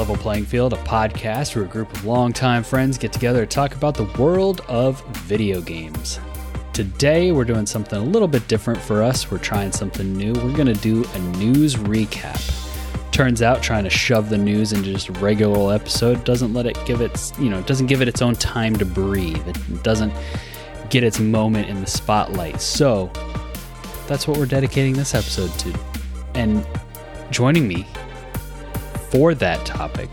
Level Playing Field, a podcast where a group of longtime friends get together to talk about the world of video games. Today, we're doing something a little bit different for us. We're trying something new. We're going to do a news recap. Turns out, trying to shove the news into just a regular episode doesn't let it give its, you know, doesn't give it its own time to breathe. It doesn't get its moment in the spotlight. So, that's what we're dedicating this episode to. And joining me for that topic,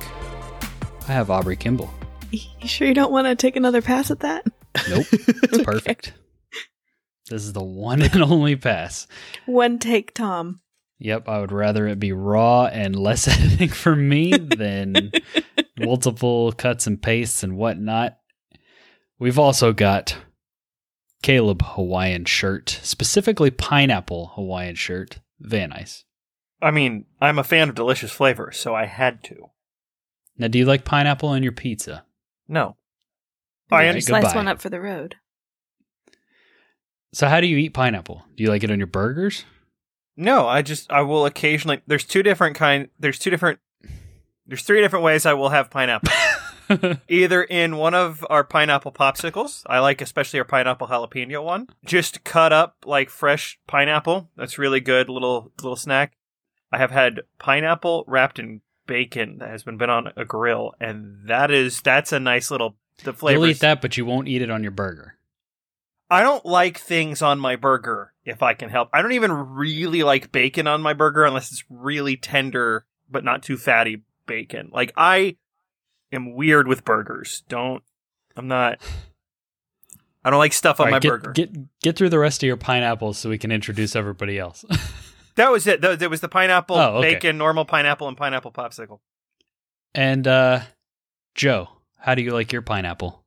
I have Aubrey Kimball. You sure you don't want to take another pass at that? Nope, it's perfect. This is the one and only pass. One take, Tom. Yep, I would rather it be raw and less editing for me than multiple cuts and pastes and whatnot. We've also got Caleb Hawaiian shirt, specifically pineapple Hawaiian shirt, Van Ice. I mean, I'm a fan of delicious flavors, so I had to. Now, do you like pineapple on your pizza? No. I right, under- Slice goodbye. one up for the road. So, how do you eat pineapple? Do you like it on your burgers? No, I just I will occasionally there's two different kind there's two different there's three different ways I will have pineapple. Either in one of our pineapple popsicles, I like especially our pineapple jalapeno one, just cut up like fresh pineapple. That's really good little little snack. I have had pineapple wrapped in bacon that has been been on a grill, and that is that's a nice little the flavor. You'll eat that, but you won't eat it on your burger. I don't like things on my burger if I can help. I don't even really like bacon on my burger unless it's really tender but not too fatty bacon. Like I am weird with burgers. Don't I'm not I don't like stuff on right, my get, burger. Get get through the rest of your pineapples so we can introduce everybody else. that was it. There was the pineapple, Oh, okay. bacon, normal pineapple and pineapple popsicle. and uh Joe, how do you like your pineapple?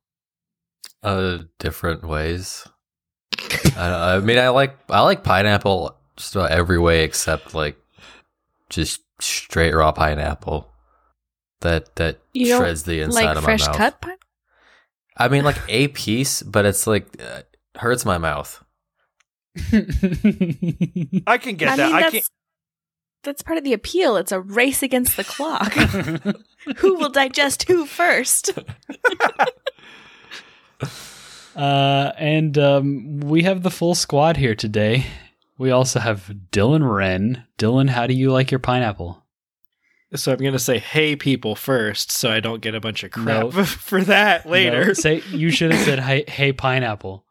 Uh, different ways. I, I mean, I like I like pineapple just about every way except like just straight raw pineapple. That that You don't shreds the inside like of fresh my mouth. Fresh cut pine? I mean, like a piece, but it's like uh, hurts my mouth. I can get I that. mean, I that's, can't that's part of the appeal. It's a race against the clock. who will digest who first? uh and um we have the full squad here today. We also have Dylan Wren. Dylan, how do you like your pineapple? So I'm gonna say "Hey, people" first, so I don't get a bunch of crap No. for that later. No, say you should have said hey, hey pineapple.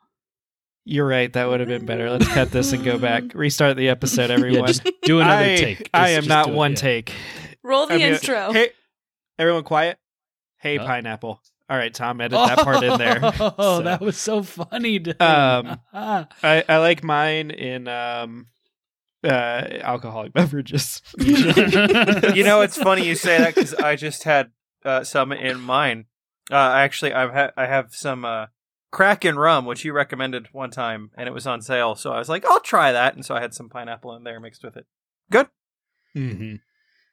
You're right. That would have been better. Let's cut this and go back. Restart the episode, everyone. Yeah, just do another I, take. I am not do it, one yeah. take. Roll the I'm gonna- intro. Hey, everyone, quiet. Hey, Huh? pineapple. All right, Tom, edit that part in there. Oh, So, that was so funny. Dylan. Um. I, I like mine in um, uh, alcoholic beverages. you know, it's funny you say that because I just had uh, some in mine. Uh, actually, I've ha- I have some uh, Kraken rum, which you recommended one time, and it was on sale. So I was like, I'll try that, and so I had some pineapple in there mixed with it. Good. Mm-hmm.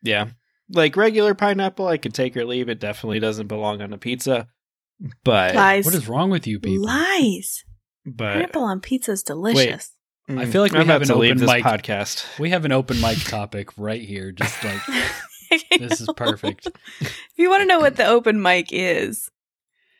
Yeah. Like regular pineapple, I could take or leave. It definitely doesn't belong on a pizza. But Lies. what is wrong with you people? Lies. but Pineapple on pizza is delicious. mm, I feel like we I'm have about an to leave open this mic. podcast. We have an open mic topic right here. Just like this is perfect. If you want to know what the open mic is,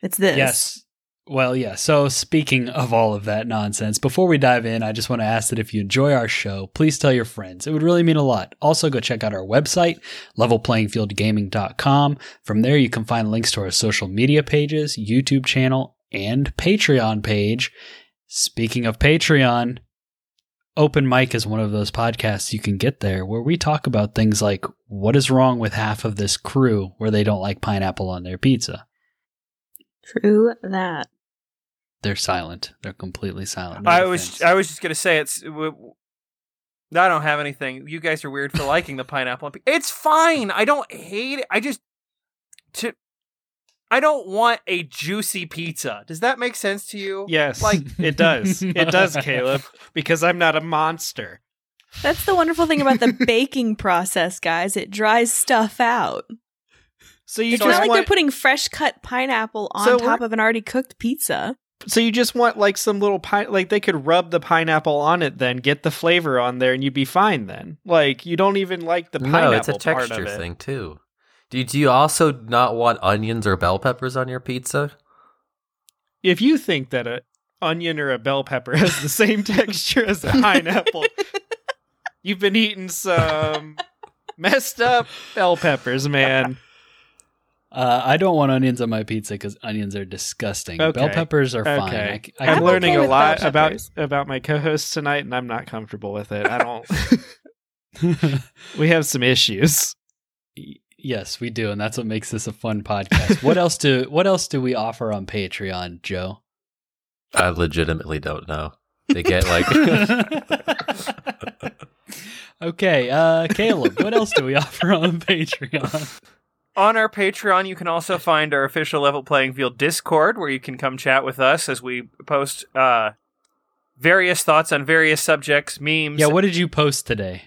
it's this. Yes. Well, yeah. So, speaking of all of that nonsense, before we dive in, I just want to ask that if you enjoy our show, please tell your friends. It would really mean a lot. Also, go check out our website, levelplayingfieldgaming.com. From there, you can find links to our social media pages, YouTube channel, and Patreon page. Speaking of Patreon, Open Mic is one of those podcasts you can get there where we talk about things like what is wrong with half of this crew where they don't like pineapple on their pizza. True that. They're silent. They're completely silent. No I was. I was just gonna say it's. W- w- I don't have anything. You guys are weird for liking the pineapple. It's fine. I don't hate it. I just to. I don't want a juicy pizza. Does that make sense to you? Yes, Like- it does. It does, Caleb, because I'm not a monster. That's the wonderful thing about the baking process, guys. It dries stuff out. So you it's just not like want, they're putting fresh cut pineapple on So top we're- of an already cooked pizza. So you just want like some little pine, like they could rub the pineapple on it, then get the flavor on there, and you'd be fine. Then, like you don't even like the pineapple no, it's a texture it. thing too. Do, do you also not want onions or bell peppers on your pizza? If you think that a onion or a bell pepper has the same texture as a pineapple, you've been eating some messed up bell peppers, man. Uh, I don't want onions on my pizza because onions are disgusting. Bell peppers are fine. Okay. I c- I I'm can- learning okay a lot about about my co-hosts tonight, and I'm not comfortable with it. I don't. we have some issues. yes, we do, and that's what makes this a fun podcast. what else do What else do we offer on Patreon, Joe? I legitimately don't know. They get like okay, uh, Caleb, what else do we offer on Patreon? On our Patreon, you can also find our official Level Playing Field Discord, where you can come chat with us as we post uh, various thoughts on various subjects, memes. Yeah, what did you post today?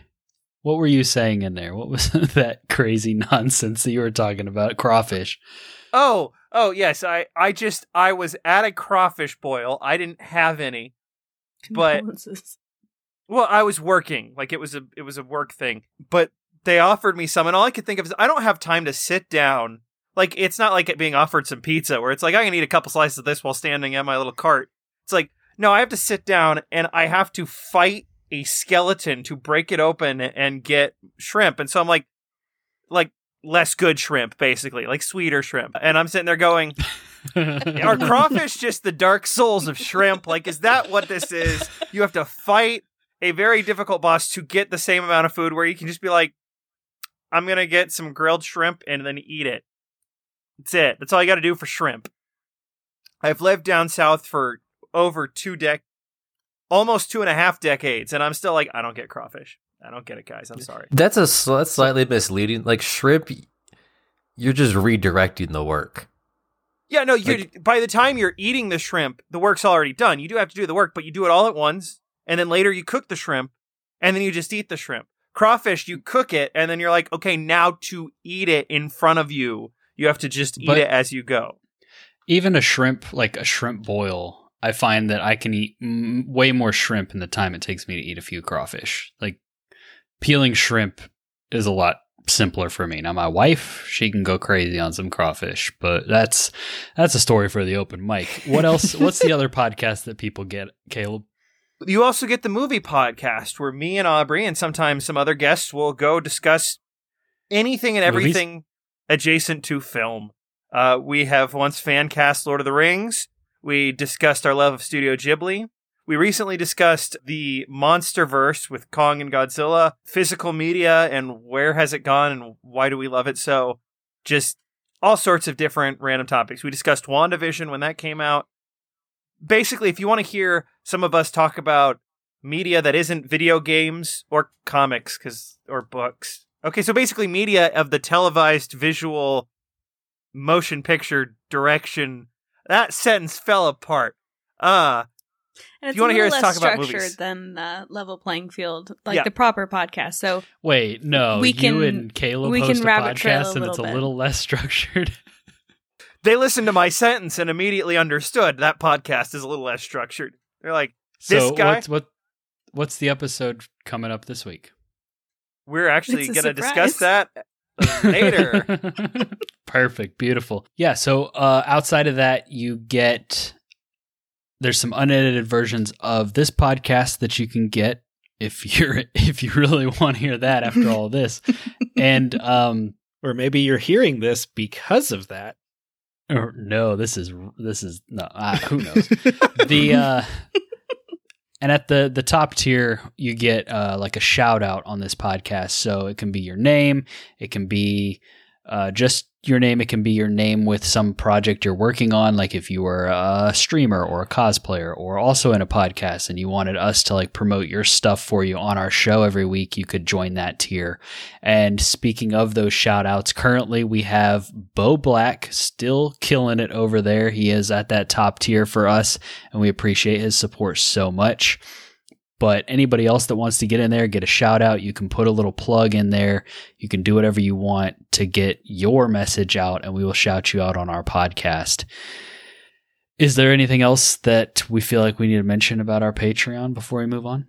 What were you saying in there? What was that crazy nonsense that you were talking about? Crawfish. Oh, oh yes. I, I just I was at a crawfish boil. I didn't have any. But- Well, I was working. Like it was a it was a work thing. But they offered me some and all I could think of is I don't have time to sit down. Like it's not like it being offered some pizza where it's like I can eat a couple slices of this while standing at my little cart. It's like no, I have to sit down and I have to fight a skeleton to break it open and get shrimp. And so I'm like like less good shrimp basically, like sweeter shrimp. And I'm sitting there going, are crawfish just the dark souls of shrimp? Like, is that what this is? You have to fight a very difficult boss to get the same amount of food where you can just be like, I'm going to get some grilled shrimp and then eat it. That's it. That's all you got to do for shrimp. I've lived down south for over two dec, almost two and a half decades, and I'm still like, I don't get crawfish. I don't get it, guys. I'm sorry. that's a sl- that's slightly misleading. Like shrimp, you're just redirecting the work. Yeah, no, you by the time you're eating the shrimp, the work's already done. You do have to do the work, but you do it all at once, and then later you cook the shrimp, and then you just eat the shrimp. Crawfish, you cook it, and then you're like, okay, now to eat it in front of you, you have to just eat But- it as you go. Even a shrimp, like a shrimp boil, I find that I can eat mm, way more shrimp in the time it takes me to eat a few crawfish. Like peeling shrimp is a lot simpler for me. Now my wife, she can go crazy on some crawfish, but that's that's a story for the open mic. What else? what's the other podcast that people get, Caleb? You also get the movie podcast where me and Aubrey and sometimes some other guests will go discuss anything and Movies? everything adjacent to film. Uh, we have once fan cast Lord of the Rings. We discussed our love of Studio Ghibli. We recently discussed the monster verse with Kong and Godzilla, physical media, and where has it gone and why do we love it so? Just all sorts of different random topics. We discussed WandaVision when that came out. Basically, if you want to hear some of us talk about media that isn't video games or comics cuz or books. Okay, so basically media of the televised visual motion picture direction. That sentence fell apart. Uh And it's you wanna hear us talk about structured movies. than uh, level playing field, like Yeah. the proper podcast. So Wait, no, We you can- and Caleb we can a rabbit trail podcast a and it's a little less structured. they listened to my sentence and immediately understood that podcast is a little less structured. They're like, This so guy- what's what what's the episode coming up this week? we're actually going to discuss that later. Perfect, beautiful. Yeah, so uh outside of that you get there's some unedited versions of this podcast that you can get if you're if you really want to hear that after all this. And um Or maybe you're hearing this because of that. Or no, this is this is no, uh, who knows. the uh and at the the top tier you get uh like a shout out on this podcast so it can be your name it can be uh just your name it can be your name with some project you're working on like if you were a streamer or a cosplayer or also in a podcast and you wanted us to like promote your stuff for you on our show every week you could join that tier and speaking of those shout outs currently we have bo black still killing it over there he is at that top tier for us and we appreciate his support so much. But anybody else that wants to get in there, get a shout out, you can put a little plug in there. You can do whatever you want to get your message out, and we will shout you out on our podcast. Is there anything else that we feel like we need to mention about our Patreon before we move on?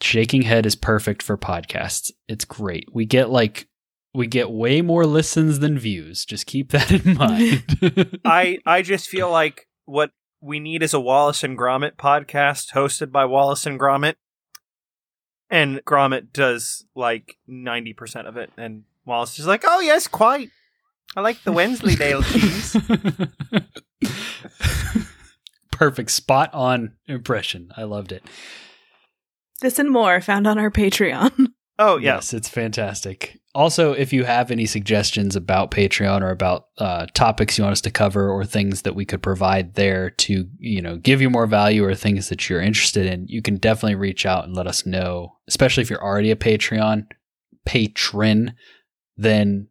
Shaking Head is perfect for podcasts. It's great. We get like we get way more listens than views. Just keep that in mind. I I just feel like what we need is a Wallace and Gromit podcast hosted by Wallace and Gromit. And Gromit does like 90% of it. And Wallace is like, oh, yes, quite. I like the Wensleydale cheese. Perfect spot on impression. I loved it. This and more found on our Patreon. Oh, yeah. Yes, it's fantastic. Also, if you have any suggestions about Patreon or about uh, topics you want us to cover or things that we could provide there to, you know, give you more value or things that you're interested in, you can definitely reach out and let us know. Especially if you're already a Patreon patron, then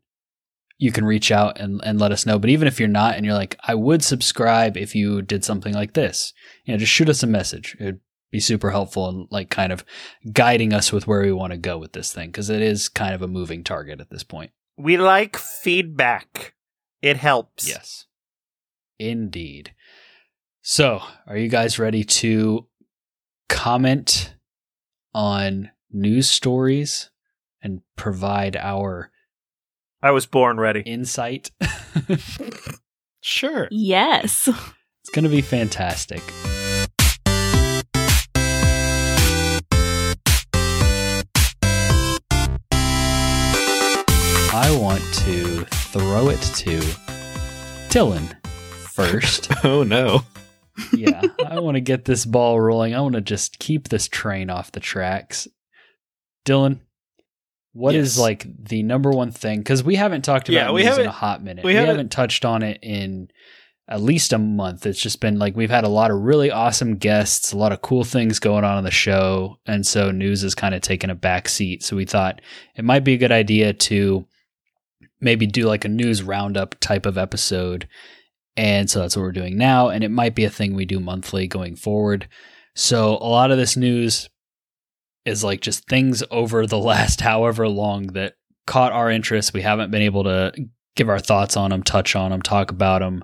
you can reach out and, and let us know. But even if you're not and you're like, I would subscribe if you did something like this, you know, just shoot us a message. It'd be super helpful and like kind of guiding us with where we want to go with this thing because it is kind of a moving target at this point. We like feedback, it helps. Yes. Indeed. So, are you guys ready to comment on news stories and provide our I was born ready. insight? Sure. yes. It's going to be fantastic. I want to throw it to Dylan first. Oh no. yeah, I want to get this ball rolling. I want to just keep this train off the tracks. Dylan, what is Yes. like the number one thing? Because we haven't talked about Yeah, we haven't- a hot minute. we We, haven't, haven't- touched on it in at least a month. It's just been like we've had a lot of really awesome guests, a lot of cool things going on on the show, and so news has kind of taken a back seat. So we thought it might be a good idea to maybe do like a news roundup type of episode. And so that's what we're doing now. And it might be a thing we do monthly going forward. So a lot of this news is like just things over the last however long that caught our interest. We haven't been able to give our thoughts on them, touch on them, talk about them,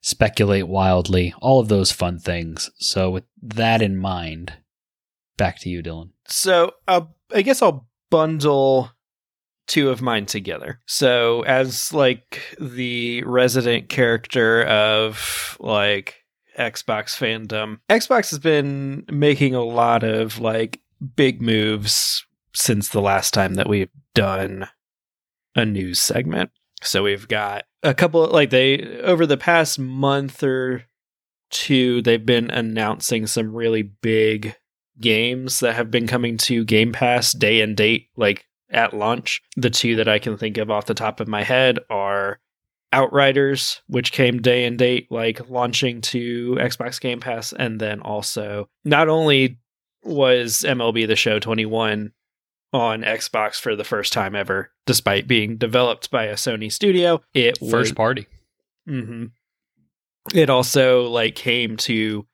speculate wildly, all of those fun things. So with that in mind, back to you, Dylan. So uh, I guess I'll bundle two of mine together. So as like the resident character of like Xbox fandom, Xbox has been making a lot of like big moves since the last time that we've done a news segment. So we've got a couple like they over the past month or two they've been announcing some really big games that have been coming to Game Pass day and date, like at launch. The two that I can think of off the top of my head are Outriders, which came day and date, like launching to Xbox Game Pass, and then also not only was MLB The Show 21 on Xbox for the first time ever, despite being developed by a Sony studio, it was First party. hmm It also like came to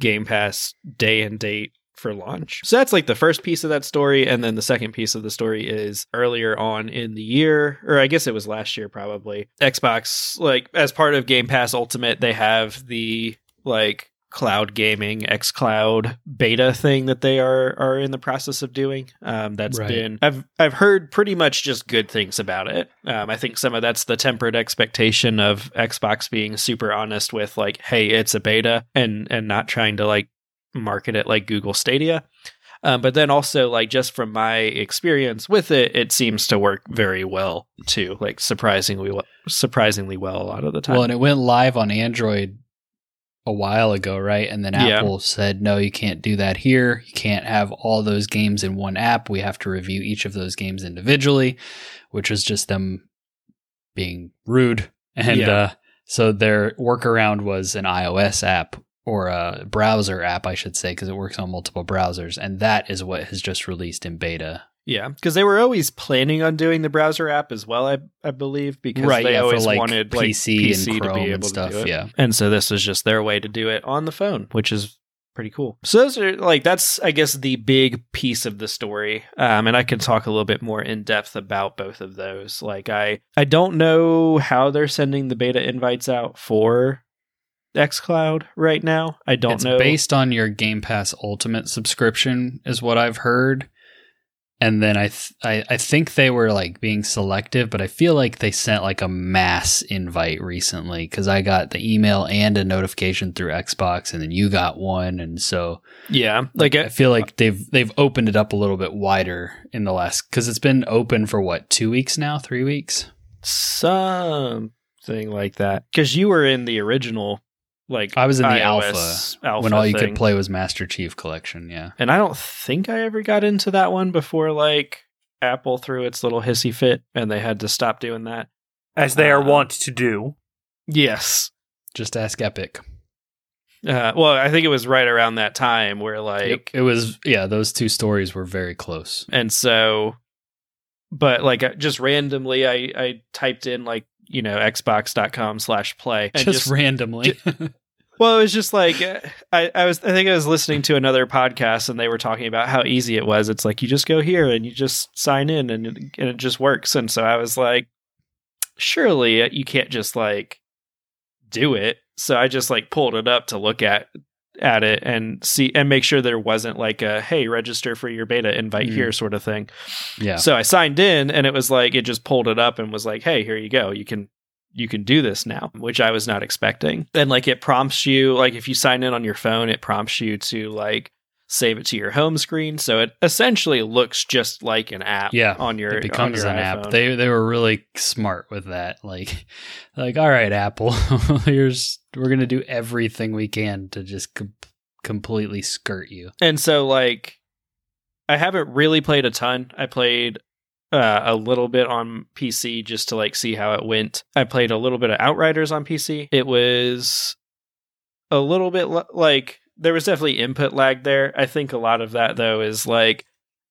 Game Pass day and date for launch. So that's like the first piece of that story, and then the second piece of the story is earlier on in the year, or I guess it was last year probably. Xbox like as part of Game Pass Ultimate, they have the like cloud gaming X Cloud beta thing that they are are in the process of doing. Um, that's Right. been I've I've heard pretty much just good things about it. Um, I think some of that's the tempered expectation of Xbox being super honest with like, hey, it's a beta, and and not trying to like market it like Google Stadia. Um, but then also like just from my experience with it, it seems to work very well too. Like surprisingly, well, surprisingly well a lot of the time. Well, and it went live on Android a while ago, right? And then Yeah. Apple said, no, you can't do that here. You can't have all those games in one app. We have to review each of those games individually, which was just them being rude. And Yeah. uh, so their workaround was an iOS app or a browser app, I should say, because it works on multiple browsers. And that is what has just released in beta. Yeah, because they were always planning on doing the browser app as well. I I believe because they yeah, always like wanted like PC, PC and to Chrome be able and stuff. to do it. Yeah. And so this is just their way to do it on the phone, which is pretty cool. So those are like that's I guess the big piece of the story. Um, and I can talk a little bit more in depth about both of those. Like I I don't know how they're sending the beta invites out for xCloud right now. I don't know. it's know. based on your Game Pass Ultimate subscription, is what I've heard. and then I, th- I I think they were like being selective, but I feel like they sent like a mass invite recently because I got the email and a notification through Xbox, and then you got one, and so Yeah, like I uh, feel like they've they've opened it up a little bit wider in the last because it's been open for what two weeks now, three weeks. something like that. Because you were in the original, like I was in the iOS alpha when all you thing. could play was Master Chief Collection. Yeah, And I don't think I ever got into that one before like Apple threw its little hissy fit and they had to stop doing that. as they are Uh, wont to do. Yes. just ask Epic. Uh, well, I think it was right around that time where like it was yeah. Those two stories were very close. and so but like uh, just randomly I I typed in like, you know, xbox.com slash play and just, randomly. Well, it was just like I, I was. I think I was listening to another podcast, and they were talking about how easy it was. It's like you just go here and you just sign in, and it, and it just works. And so I was like, surely you can't just like do it. So I just like pulled it up to look at at it and see and make sure there wasn't like a hey register for your beta invite Mm. here sort of thing. yeah, So I signed in and it was like it just pulled it up and was like, "Hey, here you go. You can you can do this now," which I was not expecting. And like it prompts you like if you sign in on your phone, it prompts you to like save it to your home screen. So it essentially looks just like an app Yeah, on your it becomes on an your app. They they were really smart with that. Like, like all right, Apple, here's we're gonna do everything we can to just com- completely skirt you. and so like I haven't really played a ton. I played uh, a little bit on PC just to like see how it went. I played a little bit of Outriders on PC. It was a little bit l- like there was definitely input lag there. I think a lot of that though is like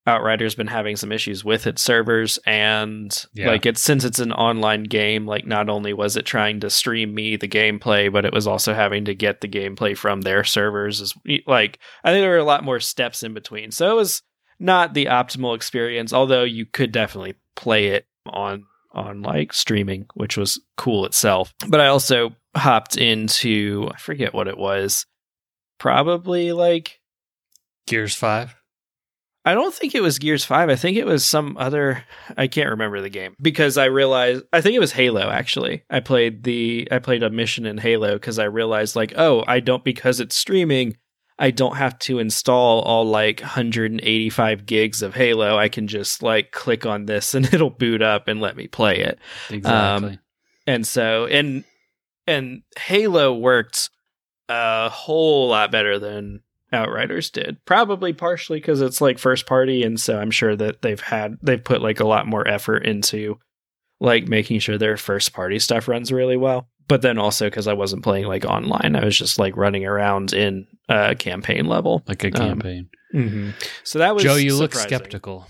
Outriders been having some issues with its servers and Yeah. like it's since it's an online game like not only was it trying to stream me the gameplay but it was also having to get the gameplay from their servers as like I think there were a lot more steps in between. So it was not the optimal experience although you could definitely play it on on like streaming which was cool itself. But I also hopped into I forget what it was. Probably like Gears Five. I don't think it was Gears 5. I think it was some other I can't remember the game because I realized I think it was Halo actually. I played the I played a mission in Halo cuz I realized like, oh, I don't because it's streaming, I don't have to install all like 185 gigs of Halo. I can just like click on this and it'll boot up and let me play it. Um, exactly. And so and and Halo worked a whole lot better than Outriders did. Probably partially because it's like first party, and so I'm sure that they've had they've put like a lot more effort into like making sure their first party stuff runs really well. But then also because I wasn't playing like online, I was just like running around in uh, campaign level. like a um, campaign. Mm-hmm. So that was Joe, you look skeptical.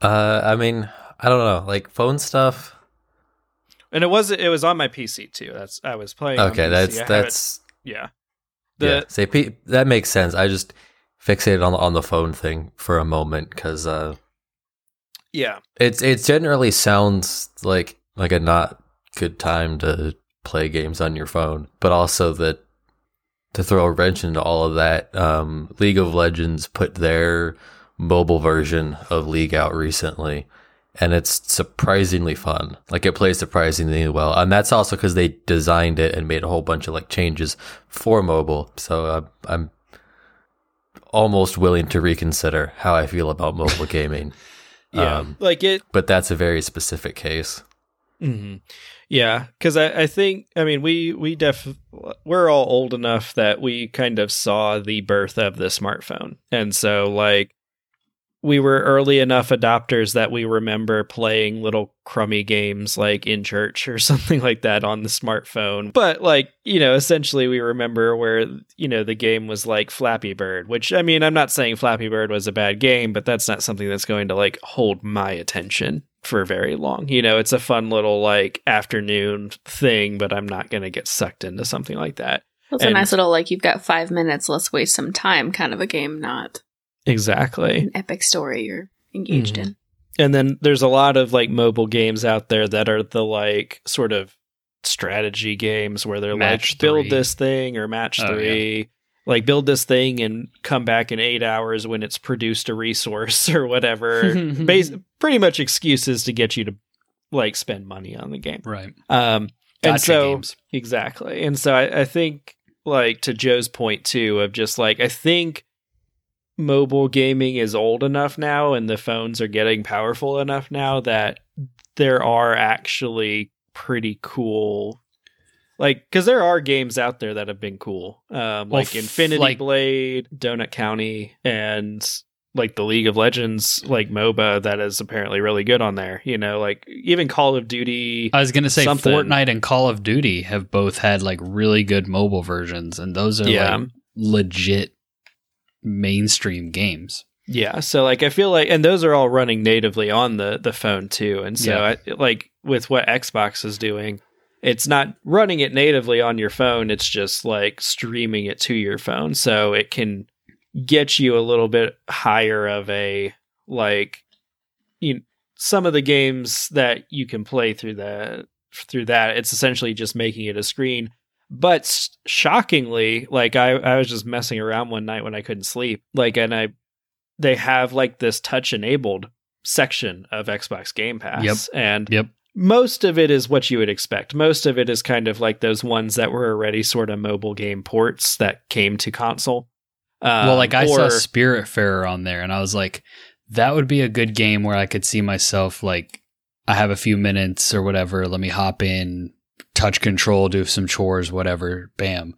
Uh, I mean, I don't know, like phone stuff. and it was it was on my PC too. That's I was playing. Okay, PC. that's I that's yeah. The yeah. Say P- that makes sense. I just fixated on on the phone thing for a moment because uh, yeah. it's it generally sounds like like a not good time to play games on your phone, but also that to throw a wrench into all of that, um, League of Legends put their mobile version of League out recently, and it's surprisingly fun. Like it plays surprisingly well, and that's also because they designed it and made a whole bunch of like changes for mobile. So uh, I'm almost willing to reconsider how I feel about mobile gaming. Yeah, Um, like it. but that's a very specific case. hmm Yeah, because I, I think I mean we we def we're all old enough that we kind of saw the birth of the smartphone, and so like we were early enough adopters that we remember playing little crummy games like in church or something like that on the smartphone. But like, you know, essentially we remember where, you know, the game was like Flappy Bird, which I mean, I'm not saying Flappy Bird was a bad game, but that's not something that's going to like hold my attention for very long. You know, it's a fun little like afternoon thing, but I'm not going to get sucked into something like that. It's a nice little like you've got five minutes, let's waste some time kind of a game, not Exactly. an epic story you're engaged Mhm. in. And then there's a lot of like mobile games out there that are the like sort of strategy games where they're Match like build this thing or match Oh, three. Like build this thing and come back in eight hours when it's produced a resource or whatever. Bas- pretty much excuses to get you to like spend money on the game. Right. Um, Gotcha and so games. exactly, and so I, I think like to Joe's point too of just like I think mobile gaming is old enough now, and the phones are getting powerful enough now that there are actually pretty cool. Like, because there are games out there that have been cool, um, Well, like Infinity like- Blade, Donut County, and like the League of Legends, like MOBA, that is apparently really good on there. You know, like even Call of Duty. I was gonna say Something. Fortnite and Call of Duty have both had like really good mobile versions, and those are Yeah. like legit mainstream games. Yeah, so like I feel like, and those are all running natively on the the phone too, and so Yeah. I, like with what Xbox is doing, it's not running it natively on your phone; it's just like streaming it to your phone, so it can get you a little bit higher of a like you know, some of the games that you can play through the through that. It's essentially just making it a screen. But shockingly, like I, I was just messing around one night when I couldn't sleep. Like, and I they have like this touch enabled section of Xbox Game Pass. Yep. And Yep. Most of it is what you would expect. Most of it is kind of like those ones that were already sort of mobile game ports that came to console. Um, well, like I saw or- Spiritfarer on there, and I was like, that would be a good game where I could see myself like, I have a few minutes or whatever. Let me hop in, touch control, do some chores, whatever. Bam.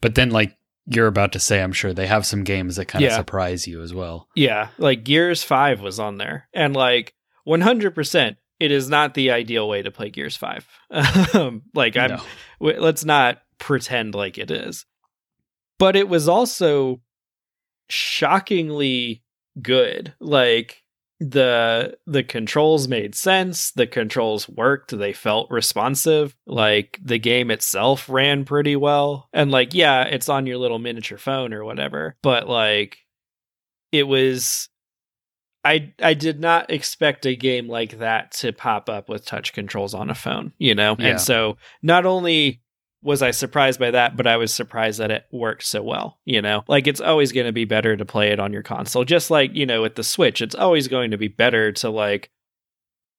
But then, like you're about to say, I'm sure they have some games that kind of Yeah. surprise you as well. Yeah, like Gears 5 was on there. And like 100%, it is not the ideal way to play Gears 5. um, like I'm No. w- let's not pretend like it is. But it was also shockingly good. Like the the controls made sense, the controls worked, they felt responsive. Like the game itself ran pretty well. And like yeah, it's on your little miniature phone or whatever, but like it was I I did not expect a game like that to pop up with touch controls on a phone, you know? Yeah. And so not only was I surprised by that, but I was surprised that it worked so well, you know? Like it's always going to be better to play it on your console. Just like, you know, with the Switch, it's always going to be better to like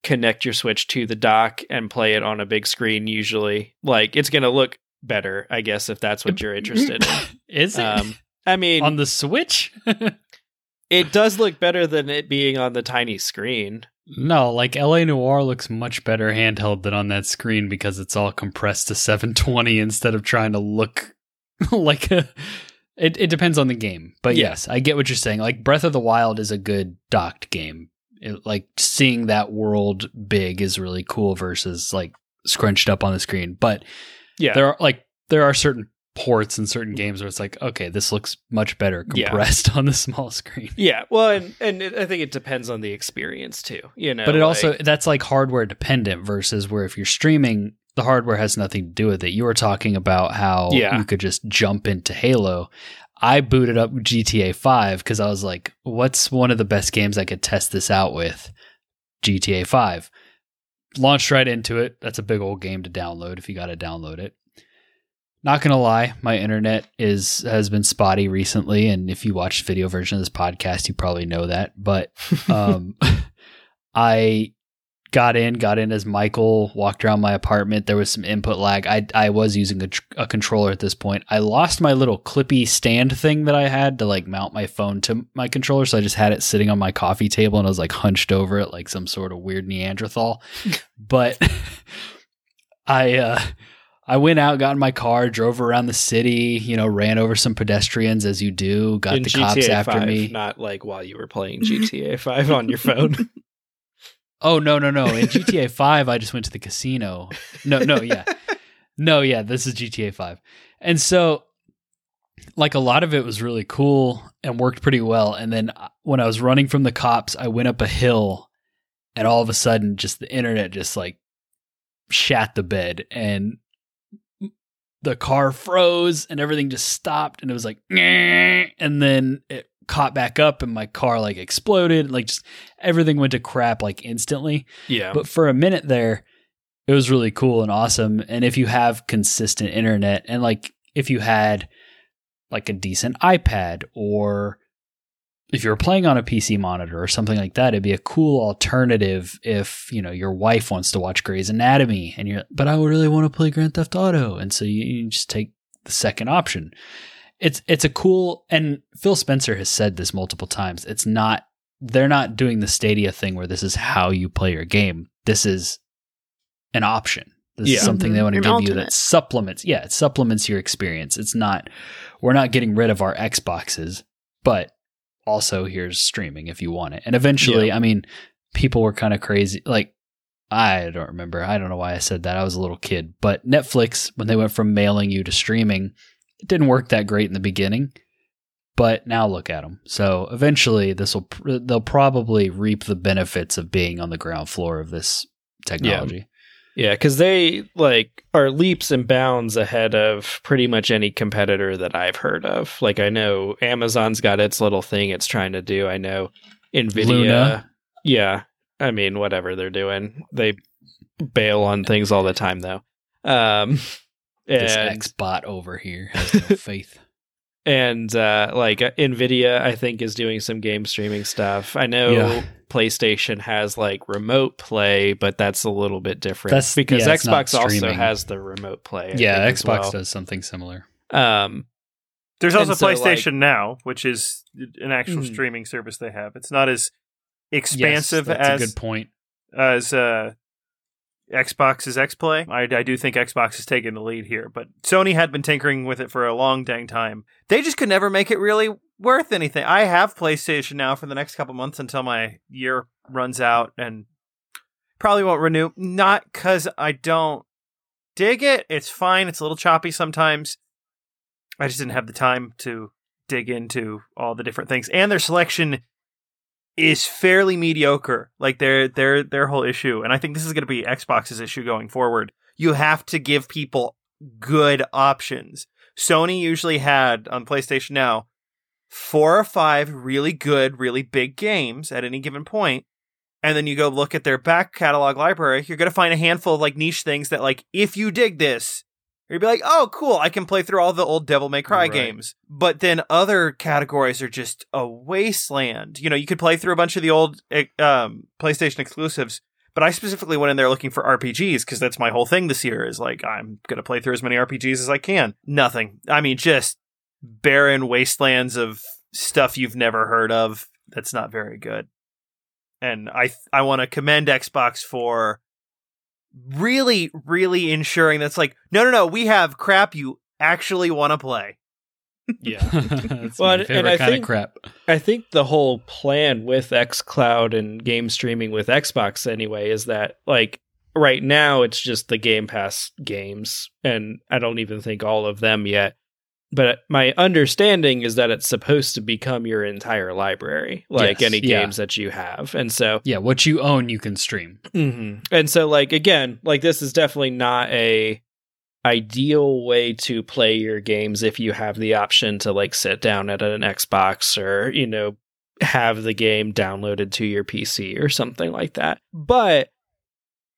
connect your Switch to the dock and play it on a big screen usually. Like it's going to look better, I guess if that's what you're interested in. Is it Um I mean, on the Switch? it does look better than it being on the tiny screen. no, like LA Noire looks much better handheld than on that screen because it's all compressed to 720 instead of trying to look like a. It, it depends on the game, but Yeah. yes, I get what you're saying. Like Breath of the Wild is a good docked game. It, like seeing that world big is really cool versus like scrunched up on the screen. But Yeah. there are like there are certain ports in certain games where it's like, okay, this looks much better Yeah. compressed on the small screen. Yeah, well, and and it, I think it depends on the experience too. You know, But it like- also that's like hardware dependent versus where if you're streaming, the hardware has nothing to do with it. You were talking about how Yeah. you could just jump into Halo. I booted up GTA 5 because I was like, what's one of the best games I could test this out with? GTA 5. Launched right into it. That's a big old game to download if you got to download it. Not gonna lie, my internet is has been spotty recently, and if you watch the video version of this podcast, you probably know that. But um, I got in, got in as Michael, walked around my apartment. There was some input lag. I I was using a, tr- a controller at this point. I lost my little clippy stand thing that I had to like mount my phone to my controller, so I just had it sitting on my coffee table and I was like hunched over it like some sort of weird Neanderthal. but I uh I went out, got in my car, drove around the city, you know, ran over some pedestrians as you do, got in the GTA cops after 5, me. not like while you were playing GTA Five on your phone. Oh no no no! In GTA Five, I just went to the casino. No no yeah, no yeah. This is GTA Five, and so like a lot of it was really cool and worked pretty well. And then uh, when I was running from the cops, I went up a hill, and all of a sudden, just the internet just like shat the bed, and the car froze, and everything just stopped, and it was like, and then it caught back up, and my car like exploded, like just everything went to crap like instantly. yeah, But for a minute there, it was really cool and awesome. And if you have consistent internet and like if you had like a decent iPad or if you're playing on a PC monitor or something like that, it'd be a cool alternative if, you know, your wife wants to watch Grey's Anatomy and you're, but I would really want to play Grand Theft Auto. And so you, you just take the second option. It's, it's a cool, and Phil Spencer has said this multiple times. It's not, they're not doing the Stadia thing where this is how you play your game. This is an option. This Yeah. is something they mm-hmm. want to An give you that supplements. Yeah, it supplements your experience. It's not, we're not getting rid of our Xboxes, but also here's streaming if you want it. And eventually, I mean, people were kind of crazy. Like, I don't remember. I don't know why I said that. I was a little kid. But Netflix, when they went from mailing you to streaming, it didn't work that great in the beginning. But now look at them. So eventually, this will they'll probably reap the benefits of being on the ground floor of this technology. Yeah, because they like are leaps and bounds ahead of pretty much any competitor that I've heard of. Like I know Amazon's got its little thing it's trying to do. I know Nvidia. Luna. Yeah, I mean whatever they're doing, they bail on things all the time though. Um, This X bot over here has no faith. and uh, like Nvidia, I think is doing some game streaming stuff. I know Yeah. PlayStation has like remote play, but that's a little bit different. That's- because yeah, Xbox also has the remote play. I yeah, Xbox well. does something similar. Um, There's also so, like- PlayStation Now, which is an actual Mm. streaming service they have. It's not as expansive yes, that's as a good point. as uh, Xbox's XPlay. I, I do think Xbox is taking the lead here, but Sony had been tinkering with it for a long dang time. They just could never make it really worth anything. I have PlayStation now for the next couple months until my year runs out, and probably won't renew. Not because I don't dig it. It's fine. It's a little choppy sometimes. I just didn't have the time to dig into all the different things, and their selection is fairly mediocre. Like their their their whole issue, and I think this is going to be Xbox's issue going forward. You have to give people good options. Sony usually had on PlayStation Now four or five really good, really big games at any given point, and then you go look at their back catalog library. You're going to find a handful of like niche things that like if you dig this. You'd be like, oh, cool! I can play through all the old Devil May Cry Right. games. But then other categories are just a wasteland. You know, you could play through a bunch of the old um, PlayStation exclusives, but I specifically went in there looking for RPGs because that's my whole thing this year. Is like I'm gonna play through as many RPGs as I can. Nothing. I mean, just barren wastelands of stuff you've never heard of. That's not very good. And I I want to commend Xbox for really, really ensuring that's like, no, no, no, we have crap you actually want to play. yeah. That's Well, my favorite and I kind think- of crap. I think the whole plan with xCloud and game streaming with Xbox anyway is that like right now it's just the Game Pass games and I don't even think all of them yet. But my understanding is that it's supposed to become your entire library, like Yes, any yeah. games that you have. And so Yeah, what you own, you can stream. hmm And so, like again, like this is definitely not a ideal way to play your games if you have the option to like sit down at an Xbox or you know have the game downloaded to your PC or something like that. But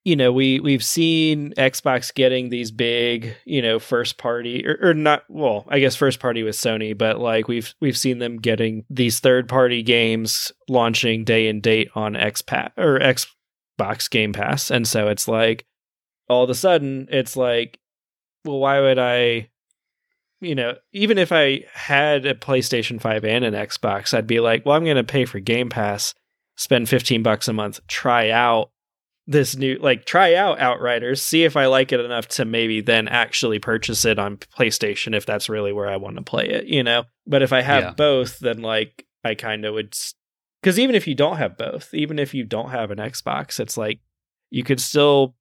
you know, we we've seen Xbox getting these big, you know, first party or, or not. Well, I guess first party with Sony, but like we've we've seen them getting these third party games launching day and date on XPass or Xbox Game Pass, and so it's like all of a sudden it's like, well, why would I? You know, even if I had a PlayStation 5 and an Xbox, I'd be like, well, I'm going to pay for Game Pass, spend 15 bucks a month, try out this new like try out Outriders, see if I like it enough to maybe then actually purchase it on PlayStation if that's really where I want to play it, you know. But if I have Yeah. both, then like I kind of would cuz even if you don't have both, even if you don't have an Xbox, it's like you could still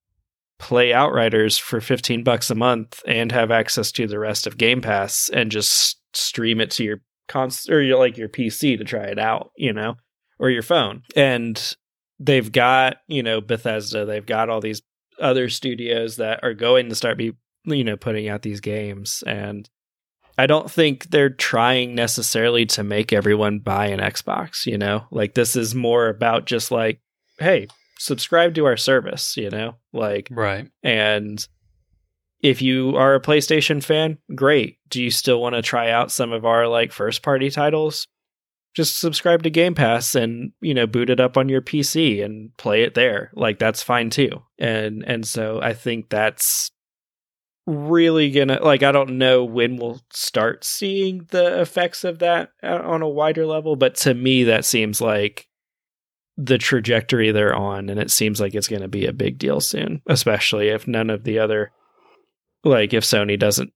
play Outriders for 15 bucks a month and have access to the rest of Game Pass and just stream it to your cons or your like your PC to try it out, you know, or your phone. And they've got, you know, Bethesda, they've got all these other studios that are going to start be, you know, putting out these games and I don't think they're trying necessarily to make everyone buy an Xbox, you know? Like this is more about just like, hey, subscribe to our service, you know? Like Right. and if you are a PlayStation fan, great. Do you still want to try out some of our like first party titles? Just subscribe to Game Pass and, you know, boot it up on your PC and play it there. Like that's fine too. And and so I think that's really gonna like I don't know when we'll start seeing the effects of that on a wider level, but to me that seems like the trajectory they're on and it seems like it's going to be a big deal soon, especially if none of the other like if Sony doesn't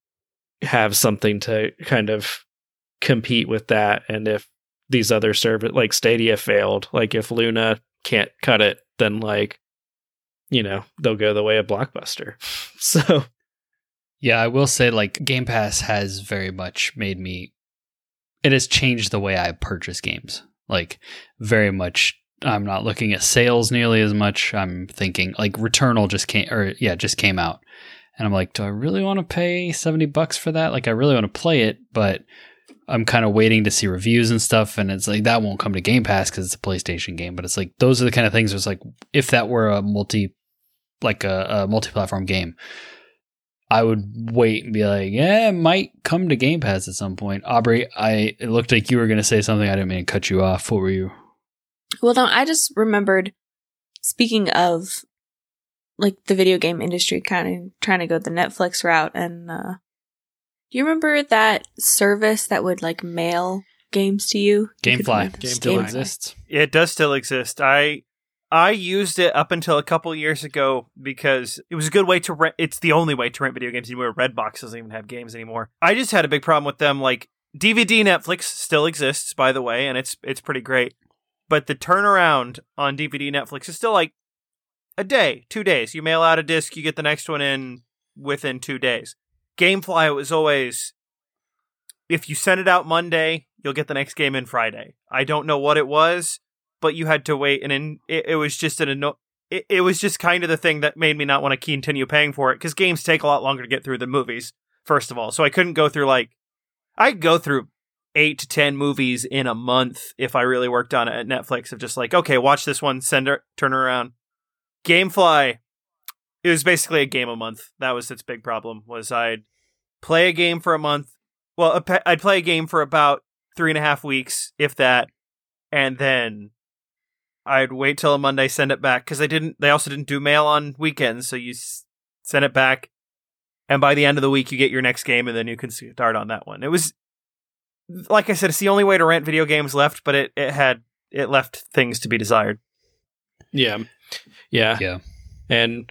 have something to kind of compete with that and if these other service like Stadia failed, like if Luna can't cut it, then like you know, they'll go the way of Blockbuster. So Yeah, I will say like Game Pass has very much made me it has changed the way I purchase games. Like very much I'm not looking at sales nearly as much. I'm thinking like Returnal just came or yeah, just came out. And I'm like, do I really want to pay 70 bucks for that? Like I really want to play it, but I'm kind of waiting to see reviews and stuff and it's like that won't come to Game Pass cuz it's a PlayStation game, but it's like those are the kind of things it's like if that were a multi like a, a multi-platform game, I would wait and be like, yeah, it might come to Game Pass at some point. Aubrey, I it looked like you were going to say something. I didn't mean to cut you off. What were you? Well, no, I just remembered. Speaking of, like the video game industry, kind of trying to go the Netflix route, and uh, do you remember that service that would like mail games to you? You GameFly rent still Gamefly. exists. It does still exist. I I used it up until a couple years ago because it was a good way to rent. It's the only way to rent video games anymore. Redbox doesn't even have games anymore. I just had a big problem with them. Like DVD Netflix still exists, by the way, and it's it's pretty great. But the turnaround on DVD Netflix is still like a day, two days. You mail out a disc, you get the next one in within two days. GameFly was always if you send it out Monday, you'll get the next game in Friday. I don't know what it was, but you had to wait, and in, it, it was just an anno- it, it was just kind of the thing that made me not want to continue paying for it because games take a lot longer to get through than movies. First of all, so I couldn't go through like I go through eight to ten movies in a month if I really worked on it at Netflix. Of just like, okay, watch this one, send it, turn around. GameFly, it was basically a game a month. That was its big problem. Was I'd play a game for a month. Well, a pe- I'd play a game for about three and a half weeks, if that, and then I'd wait till a Monday, send it back because they didn't. They also didn't do mail on weekends, so you s- send it back, and by the end of the week, you get your next game, and then you can start on that one. It was, like I said, it's the only way to rent video games left, but it it had it left things to be desired. Yeah. Yeah. Yeah. And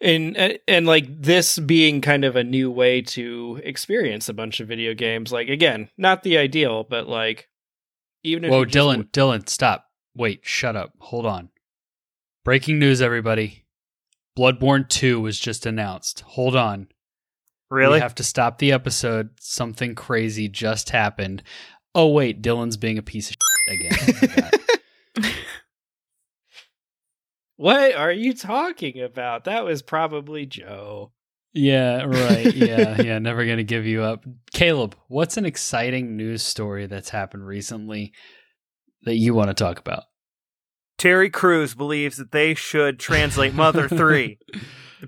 and and- and like this being kind of a new way to experience a bunch of video games like again, not the ideal, but like even if Whoa, you just Dylan, Dylan, stop. Wait, shut up. Hold on. Breaking news, everybody. Bloodborne 2 was just announced. Hold on. Really? We have to stop the episode. Something crazy just happened. Oh, wait, Dylan's being a piece of shit again. Oh I forgot. What are you talking about? That was probably Joe. yeah, right. Yeah, yeah. Never going to give you up. Caleb, what's an exciting news story that's happened recently that you want to talk about? Terry Crews believes that they should translate Mother Three.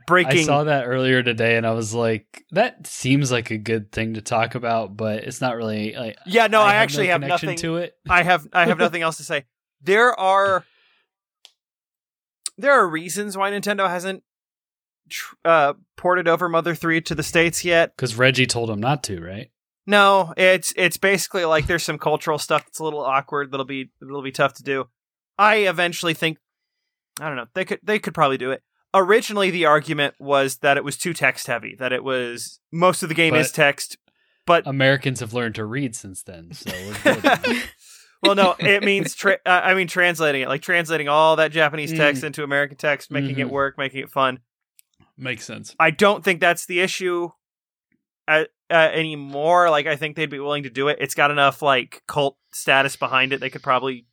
Breaking. I saw that earlier today and I was like, that seems like a good thing to talk about, but it's not really like Yeah, no, I, have actually no have nothing to it. I have I have nothing else to say. There are there are reasons why Nintendo hasn't tr- uh, ported over Mother Three to the states yet. Because Reggie told him not to, right? No, it's it's basically like there's some cultural stuff that's a little awkward. That'll be that'll be tough to do. I eventually think I don't know they could they could probably do it. Originally, the argument was that it was too text heavy. That it was most of the game But- is text, but Americans have learned to read since then, so. well, no, it means tra- uh, I mean translating it, like translating all that Japanese text into American text, making it Mhm. work, making it fun. Makes sense. I don't think that's the issue uh, uh, anymore. Like I think they'd be willing to do it. It's got enough like cult status behind it. They could probably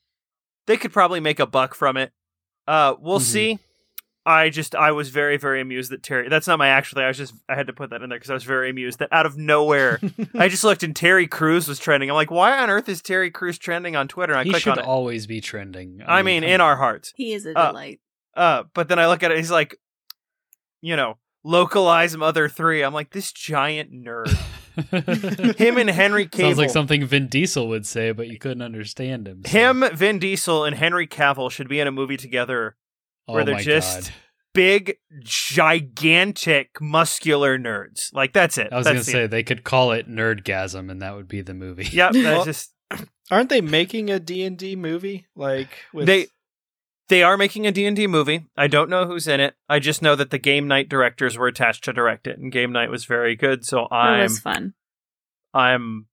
they could probably make a buck from it. Uh, we'll Mhm. see. I just I was very very amused that Terry. That's not my actually. I was just I had to put that in there because I was very amused that out of nowhere I just looked and Terry Crews was trending. I'm like, why on earth is Terry Crews trending on Twitter? And I he click should on it. always be trending. I mean, come in our hearts. He is a Uh, delight. Uh, but then I look at it. He's like, you know, localize Mother 3. I'm like, this giant nerd. Him and Henry Cavill. Sounds like something Vin Diesel would say, but you couldn't understand him. so- Him, Vin Diesel, and Henry Cavill should be in a movie together. Oh where they're my just- God. Big, gigantic, muscular nerds. Like, that's it. I was That's gonna the- say they could call it Nerdgasm, and that would be the movie. Yep, Well, just. Aren't they making a D&D movie like with They they are making a D&D movie. I don't know who's in it. I just know that the Game Night directors were attached to direct it and Game Night was very good, so I'm was fun. I'm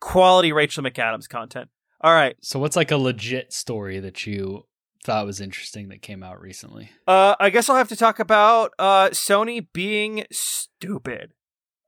quality Rachel McAdams content. All right. So what's like a legit story that you thought was interesting that came out recently? Uh I guess I'll have to talk about uh Sony being stupid.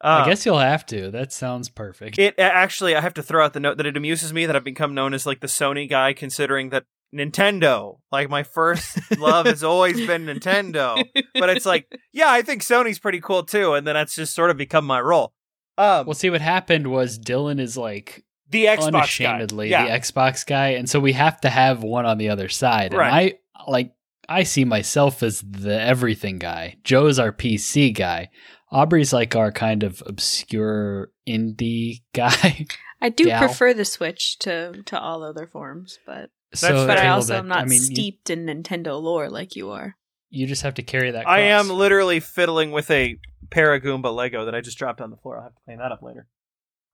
Uh, I guess you'll have to. That sounds perfect. It actually, I have to throw out the note that it amuses me that I've become known as like the Sony guy, considering that Nintendo, like my first love, has always been Nintendo. But it's like, yeah, I think Sony's pretty cool too, and then that's just sort of become my role. Um, well, see, what happened was Dylan is like the Xbox guy. unashamedly yeah, the Xbox guy, and so we have to have one on the other side. Right. And I like I see myself as the everything guy. Joe's our PC guy. Aubrey's like our kind of obscure indie guy. I do Gal. prefer the Switch to to all other forms, but so, but I also am not I mean, you- steeped in Nintendo lore like you are. You, just have to carry that. I am literally fiddling with a Paragoomba Lego that I just dropped on the floor. I'll have to clean that up later.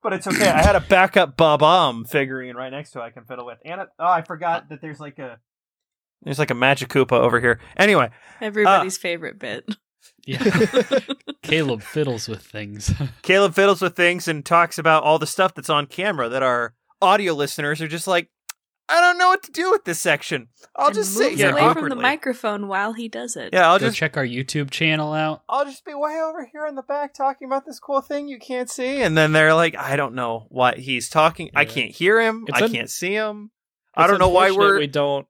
But it's okay. I had a backup Bob-omb figurine right next to it I can fiddle with. And it, oh, I forgot that there's like a there's like a Magic Koopa over here. Anyway, Everybody's favorite bit. Yeah. Caleb fiddles with things. Caleb fiddles with things and talks about all the stuff that's on camera that our audio listeners are just like, I don't know what to do with this section. I'll And just sit here away awkwardly. from the microphone while he does it. yeah, I'll Go just check our YouTube channel out. I'll just be way over here in the back talking about this cool thing you can't see, and then they're like, I don't know what he's talking. I can't hear him. It's I un- can't see him. I don't know why we're. we don't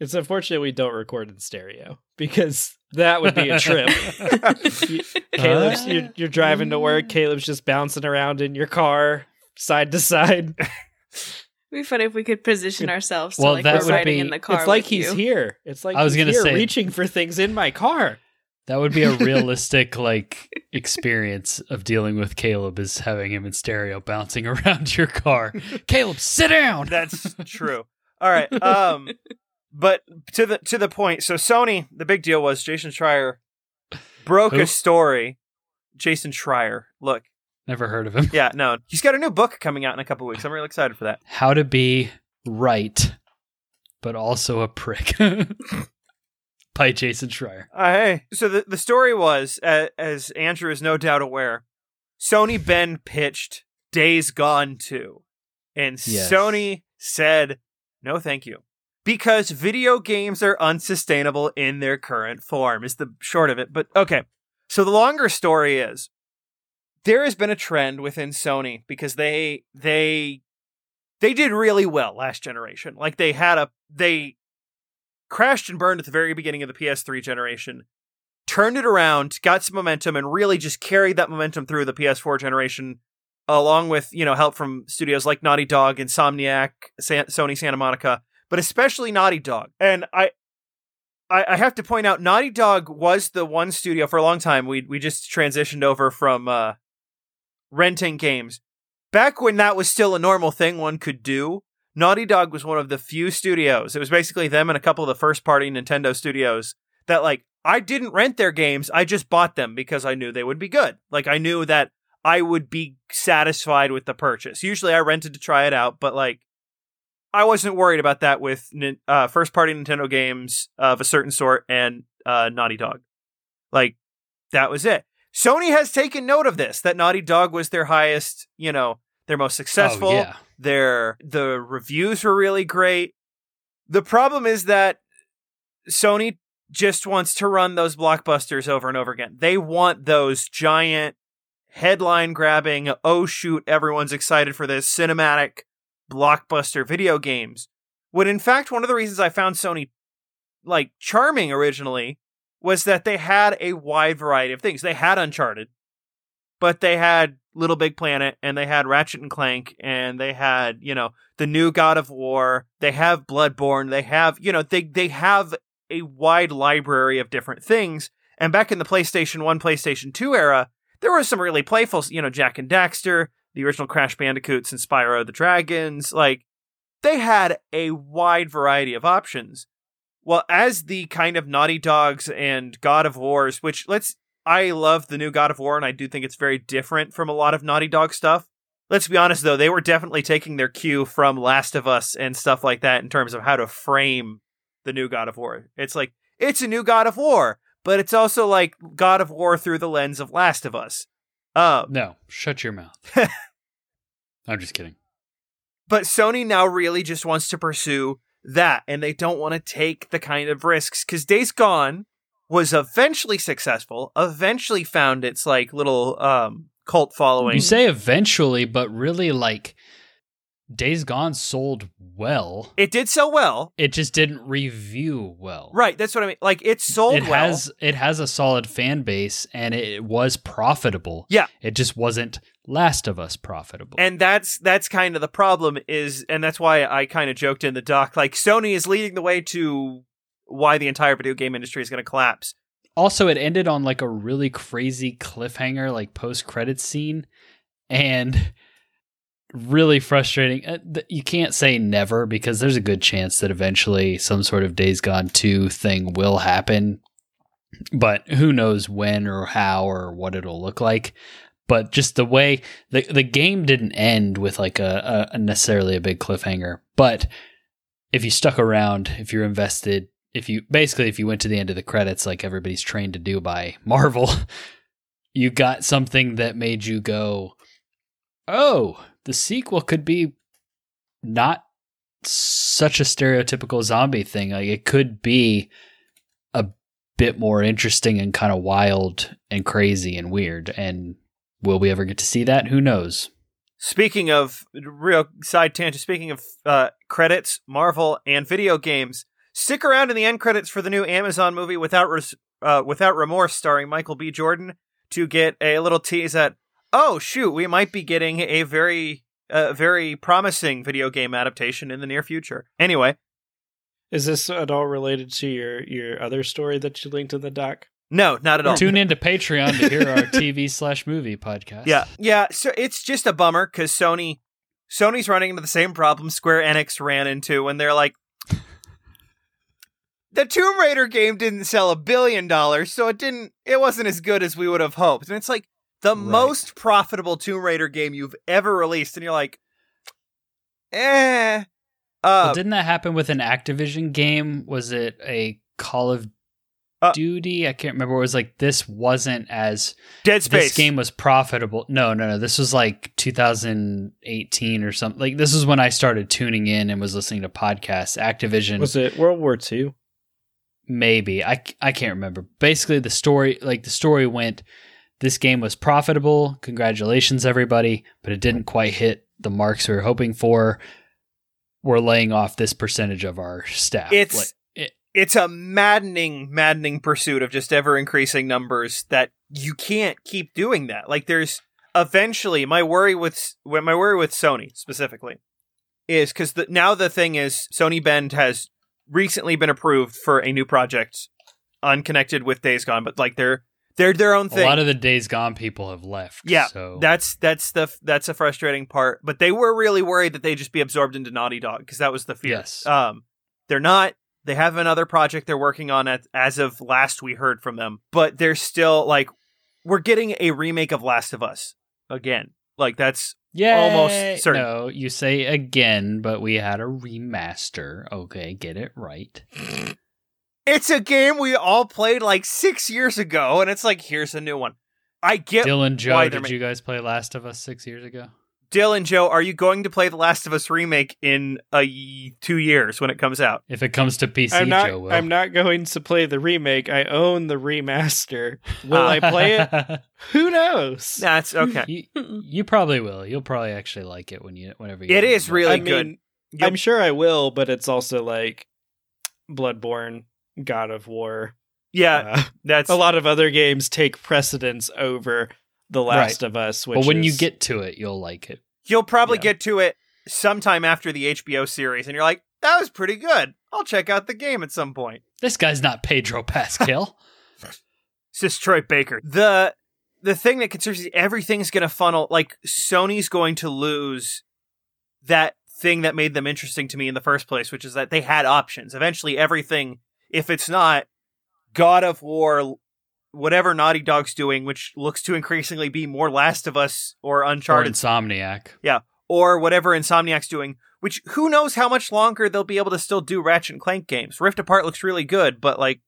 It's unfortunate we don't record in stereo because that would be a trip. You- Caleb's Uh, you're, you're driving to work. Caleb's just bouncing around in your car, side to side. It'd be funny if we could position ourselves to Well, like that we're would riding be- in the car. it's like with he's you. here. It's like I was gonna say- reaching for things in my car. That would be a realistic like experience of dealing with Caleb is having him in stereo bouncing around your car. Caleb, sit down. That's true. All right. Um, but to the to the point. So Sony, the big deal was Jason Schreier broke Who? a story. Jason Schreier. Look, Never heard of him. yeah, no, he's got a new book coming out in a couple weeks. I'm really excited for that. How to be right, but also a prick. By Jason Schreier. Uh, hey, so the the story was, uh, as Andrew is no doubt aware, Sony Bend pitched Days Gone 2, and Yes. Sony said no, thank you, because video games are unsustainable in their current form. Is the short of it. But okay, so the longer story is there has been a trend within Sony because they they they did really well last generation. Like they had a they crashed and burned at the very beginning of the PS3 generation, turned it around, got some momentum, and really just carried that momentum through the PS4 generation, along with you know help from studios like Naughty Dog, Insomniac, San- Sony Santa Monica, but especially Naughty Dog. And I, I, I have to point out, Naughty Dog was the one studio for a long time. We we just transitioned over from uh, renting games back when that was still a normal thing one could do. Naughty Dog was one of the few studios. It was basically them and a couple of the first party Nintendo studios that like I didn't rent their games. I just bought them because I knew they would be good. Like I knew that I would be satisfied with the purchase. Usually I rented to try it out, but like I wasn't worried about that with uh, first party Nintendo games of a certain sort and uh, Naughty Dog. Like that was it. Sony has taken note of this that Naughty Dog was their highest, you know, their most successful. Oh, yeah. Their the reviews were really great. The problem is that Sony just wants to run those blockbusters over and over again. They want those giant headline grabbing, oh shoot, everyone's excited for this cinematic blockbuster video games. When in fact one of the reasons I found Sony like charming originally was that they had a wide variety of things. They had Uncharted, but they had Little Big Planet and they had Ratchet and Clank and they had, you know, the new God of War. They have Bloodborne. They have, you know, they they have a wide library of different things And back in the PlayStation 1, PlayStation 2 era, there were some really playful, you know, Jak and Daxter, the original Crash Bandicoots and Spyro the Dragons. Like, they had a wide variety of options. Well, as the kind of Naughty Dogs and God of Wars, which let's, I love the new God of War and I do think it's very different from a lot of Naughty Dog stuff. Let's be honest though, they were definitely taking their cue from Last of Us and stuff like that in terms of how to frame the new God of War. It's like, it's a new God of War, but it's also like God of War through the lens of Last of Us. Um, No, shut your mouth. I'm just kidding. but Sony now really just wants to pursue that, and they don't want to take the kind of risks because Days Gone was eventually successful, eventually found its like little um cult following. You say eventually, but really, like, Days Gone sold well. it did sell well, It just didn't review well. right? That's what I mean. Like it sold it well. has it has a solid fan base and it was profitable. Yeah. It just wasn't Last of Us profitable. and that's that's kind of the problem is and that's why I kind of joked in the doc like Sony is leading the way to why the entire video game industry is going to collapse. also it ended on like a really crazy cliffhanger like post credits scene and really frustrating Uh, you can't say never because there's a good chance that eventually some sort of days gone 2 thing will happen but who knows when or how or what it'll look like but just the way the the game didn't end with like a, a necessarily a big cliffhanger but if you stuck around if you're invested if you basically if you went to the end of the credits like everybody's trained to do by Marvel, you got something that made you go, "Oh, the sequel could be not such a stereotypical zombie thing. Like it could be a bit more interesting and kind of wild and crazy and weird." And will we ever get to see that? Who knows? Speaking of real side tangent, speaking of uh, credits, Marvel and video games, stick around in the end credits for the new Amazon movie without Res- uh, without remorse, starring Michael B. Jordan, to get a little tease at oh shoot, we might be getting a very uh, very promising video game adaptation in the near future. Anyway, Is this at all related to your your other story that you linked in the doc? No, not at all. Tune into Patreon to hear our TV slash movie podcast. Yeah, yeah. So it's just a bummer because Sony, Sony's running into the same problem Square Enix ran into when they're like, the Tomb Raider game didn't sell a billion dollars, so it didn't. It wasn't as good as we would have hoped. And it's like the Right. most profitable Tomb Raider game you've ever released, and you're like, eh. Well, Uh, didn't that happen with an Activision game? Was it a Call of Uh, Duty? I can't remember. It was like this wasn't as Dead Space this game was profitable. No, no, no. This was like 2018 or something. Like this is when I started tuning in and was listening to podcasts. Activision, Was it World War II? maybe I I can't remember. Basically, the story like the story went. This game was profitable. Congratulations, everybody! But it didn't quite hit the marks we were hoping for. We're laying off this percentage of our staff. It's Like, it- it's a maddening, maddening pursuit of just ever increasing numbers that you can't keep doing that. Like there's eventually my worry with when my worry with Sony specifically is because the, now the thing is Sony Bend has recently been approved for a new project unconnected with Days Gone, but like they're they're their own thing. a lot of the Days Gone people have left. Yeah, so That's that's the that's a frustrating part. But they were really worried that they would just be absorbed into Naughty Dog because that was the fear. Yes. Um, they're not. They have another project they're working on at, as of last we heard from them, but they're still like, we're getting a remake of Last of Us again. Like that's yeah, almost certain. No, you say again, but we had a remaster. Okay, get it right. it's a game we all played like six years ago, and it's like here's a new one. I get Dylan Joe, why did you guys play Last of Us six years ago? Dylan Joe. Are you going to play the Last of Us remake in a y- two years when it comes out? If it comes to PC, I'm not. Joe will. I'm not going to play the remake. I own the remaster. Will I play it? Who knows? That's okay. you, you probably will. You'll probably actually like it when you whenever you. It get is it. really I good. mean, You'll- I'm sure I will, but it's also like Bloodborne, God of War. Yeah, Uh, that's a lot of other games take precedence over The Last of Us. Which But when you get to it, you'll like it. You'll probably Yeah. get to it sometime after the HBO series, and you're like, that was pretty good. I'll check out the game at some point. This guy's not Pedro Pascal. says Troy Baker. The the thing that concerns me, everything's going to funnel. Like Sony's going to lose that thing that made them interesting to me in the first place, which is that they had options. Eventually, everything, if it's not God of War, whatever Naughty Dog's doing, which looks to increasingly be more Last of Us or Uncharted. Or Insomniac. or whatever Insomniac's doing, which who knows how much longer they'll be able to still do Ratchet and Clank games. Rift Apart looks really good, but like,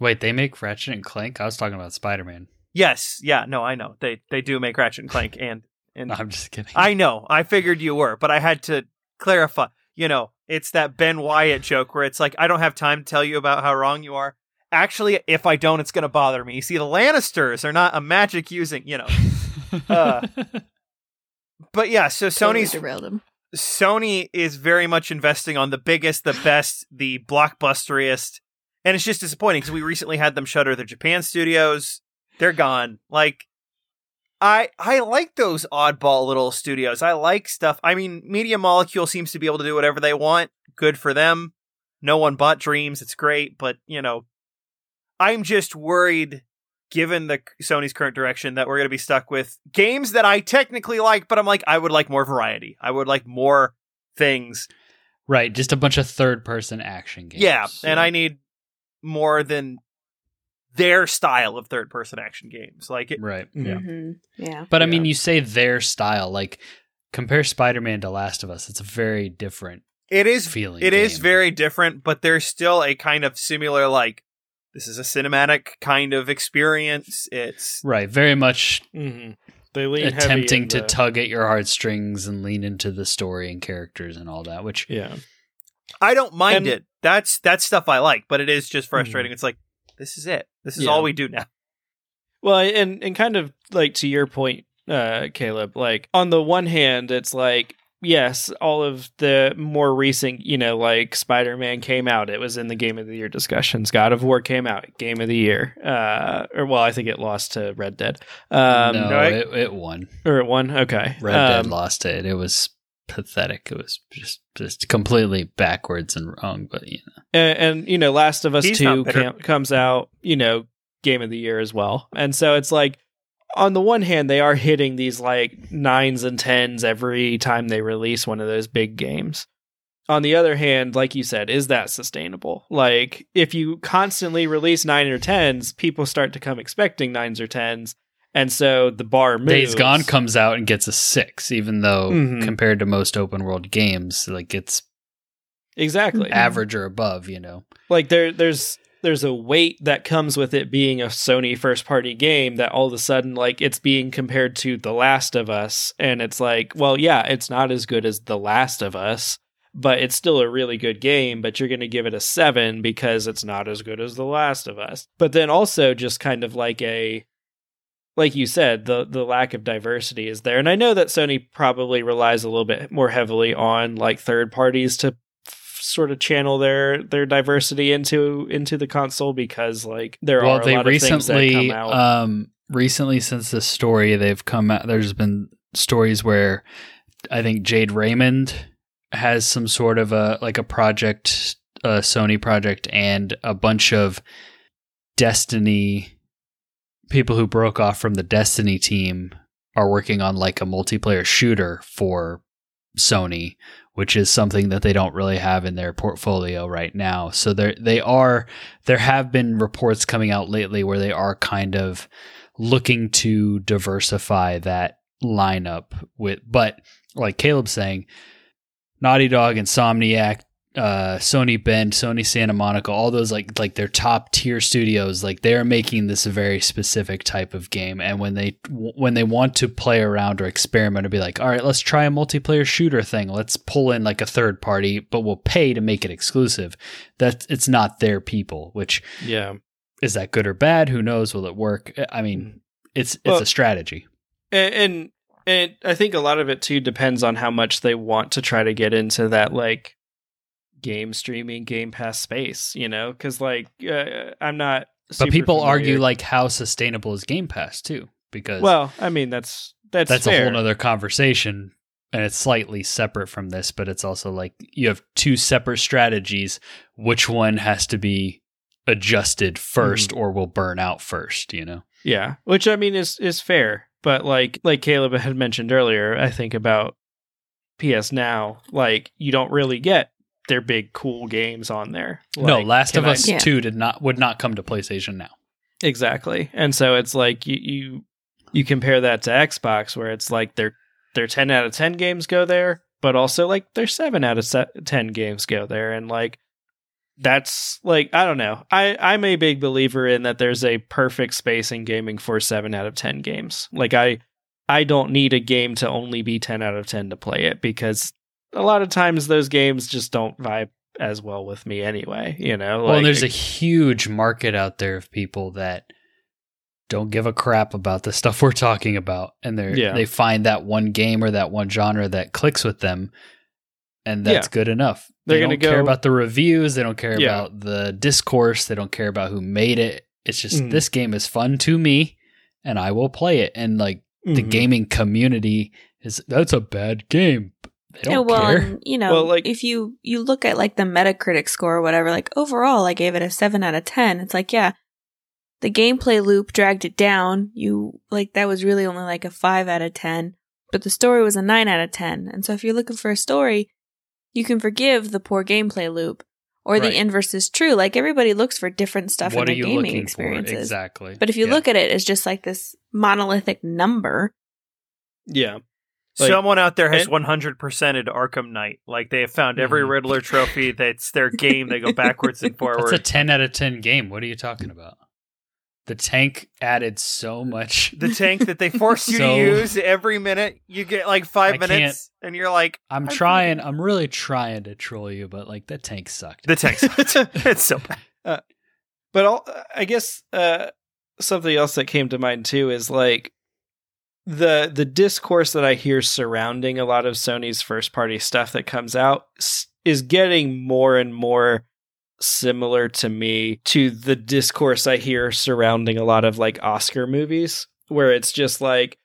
Wait, they make Ratchet and Clank? I was talking about Spider Man. yes, yeah, no, I know they they do make Ratchet and Clank, and and No, I'm just kidding. I know, I figured you were, but I had to clarify. You know, it's that Ben Wyatt joke where it's like, I don't have time to tell you about how wrong you are. Actually, if I don't, it's going to bother me. You see, the Lannisters are not a magic using, you know. uh, But yeah, so Totally Sony's derailed him. Sony is very much investing on the biggest, the best, the blockbusteriest, and it's just disappointing because we recently had them shutter their Japan studios. They're gone. Like, I I like those oddball little studios. I like stuff. I mean, Media Molecule seems to be able to do whatever they want. Good for them. No one bought Dreams. It's great, but you know, I'm just worried. Given the Sony's current direction, that we're going to be stuck with games that I technically like, but I'm like, I would like more variety. I would like more things. right, just a bunch of third person action games. Yeah, and I need more than their style of third person action games. Like it, Right. Yeah. Mhm. Yeah. But I Yeah. mean, you say their style. Like, compare Spider Man to Last of Us. It's a very different it is feeling. It is game. very different, but there's still a kind of similar like this is a cinematic kind of experience. It's Right. Very much hmm They lean heavy attempting in to the- tug at your heartstrings and lean into the story and characters and all that, which Yeah. I don't mind And- it. That's that's stuff I like, but it is just frustrating. It's like this is it. This is Yeah. all we do now. Well, and and kind of like to your point, uh, Caleb. Like on the one hand, it's like yes, all of the more recent, you know, like Spider Man came out. It was in the Game of the Year discussions. God of War came out, Game of the Year. Uh, or well, I think it lost to Red Dead. Um, no, right. it, it won. or it won. Okay, Red Dead Um, lost it. It was pathetic. It was just just completely backwards and wrong. But you know, and, and you know last of us He's 2 cam- comes out you know game of the year as well and so it's like on the one hand they are hitting these like nines and tens every time they release one of those big games on the other hand like you said is that sustainable like if you constantly release nine or tens people start to come expecting nines or tens and so the bar moves Days Gone comes out and gets a six, even though Mhm. compared to most open world games, like it's exactly average or above. You know, like there there's there's a weight that comes with it being a Sony first party game that all of a sudden like it's being compared to The Last of Us. And it's like well yeah it's not as good as The Last of Us but it's still a really good game but you're going to give it a 7 because it's not as good as The Last of Us. But then also just kind of like a like you said the the lack of diversity is there. And I know that Sony probably relies a little bit more heavily on like third parties to sort of channel their their diversity into into the console because like there well, are a they lot of things that recently, come out. um, recently since this story, they've come out. There's been stories where I think Jade Raymond has some sort of a like a project, a Sony project, and a bunch of Destiny people who broke off from the Destiny team are working on like a multiplayer shooter for Sony, which is something that they don't really have in their portfolio right now. So there they are there have been reports coming out lately where they are kind of looking to diversify that lineup with but like Caleb's saying Naughty Dog, Insomniac, uh, Sony Bend, Sony Santa Monica, all those like like their top tier studios, like they're making this a very specific type of game. And when they when they want to play around or experiment or be like, all right, let's try a multiplayer shooter thing. Let's pull in like a third party, but we'll pay to make it exclusive. That it's not their people. Which yeah. is that good or bad? Who knows? Will it work? I mean, it's it's Well- a strategy. And, and and I think a lot of it too depends on how much they want to try to get into that like game streaming game pass space, you know, cuz like uh, I'm not But people familiar- argue like how sustainable is Game Pass too, because Well, I mean that's that's that's fair. a whole other conversation and it's slightly separate from this but it's also like you have two separate strategies which one has to be adjusted 1st Mm-hmm. or will burn out first, you know. Yeah, which I mean is is fair, but like like Caleb had mentioned earlier, I think about PS Now, like you don't really get their big cool games on there. no, Last of I- Us Yeah. 2 did not would not come to PlayStation now. exactly, and so it's like you you you compare that to Xbox, where it's like their their ten out of ten games go there, but also like their seven out of se- ten games go there, and like that's like I don't know. I I'm a big believer in that there's a perfect space in gaming for 7 out of 10 games. Like I I don't need a game to only be 10 out of 10 to play it because a lot of times those games just don't vibe as well with me anyway, you know. well, Like, and there's a huge market out there of people that don't give a crap about the stuff we're talking about and they Yeah. they find that one game or that one genre that clicks with them and that's Yeah. good enough. They're they gonna don't care about the reviews, they don't care Yeah. about the discourse, they don't care about who made it. It's just Mhm. this game is fun to me and I will play it and like the Mhm. gaming community is that's a bad game. They don't yeah, well, care. and, you know, Well, like- if you you look at like the Metacritic score or whatever, like overall, I gave it a seven out of ten. It's like, yeah, the gameplay loop dragged it down. You like that was really only like a five out of ten, but the story was a nine out of ten. And so, if you're looking for a story, you can forgive the poor gameplay loop, or Right. the inverse is true. Like everybody looks for different stuff what are in you their gaming looking experiences. for? Exactly. But if you Yeah. look at it as just like this monolithic number, Yeah. Like- Someone out there has and- 100%ed Arkham Knight. Like they have found every Mhm. Riddler trophy. That's their game. They go backwards and That's forward. a 10 out of 10 game. What are you talking about? The tank added so much. the tank that they force you So- to use every minute. You get like five I minutes, and you're like, I'm I'm trying, I'm really trying to troll you, but like that tank sucked. the tank. Sucked. it's so bad. But all, I guess uh, something else that came to mind too is like the the discourse that I hear surrounding a lot of Sony's first party stuff that comes out is getting more and more similar to me to the discourse I hear surrounding a lot of like Oscar movies where it's just like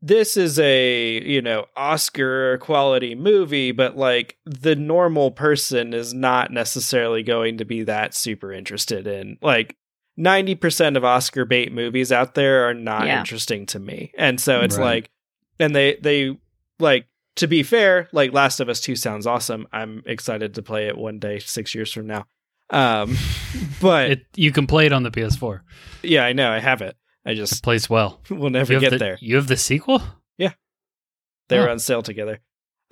this is a you know oscar quality movie but like the normal person is not necessarily going to be that super interested in like 90% of oscar bait movies out there are not Yeah. interesting to me and so it's Right. like and they they like to be fair like last of us 2 sounds awesome i'm excited to play it one day 6 years from now um but It, you can play it on the PS4. yeah i know i have it i It just plays well. We'll never get the, there You have the sequel? Yeah. They were on sale together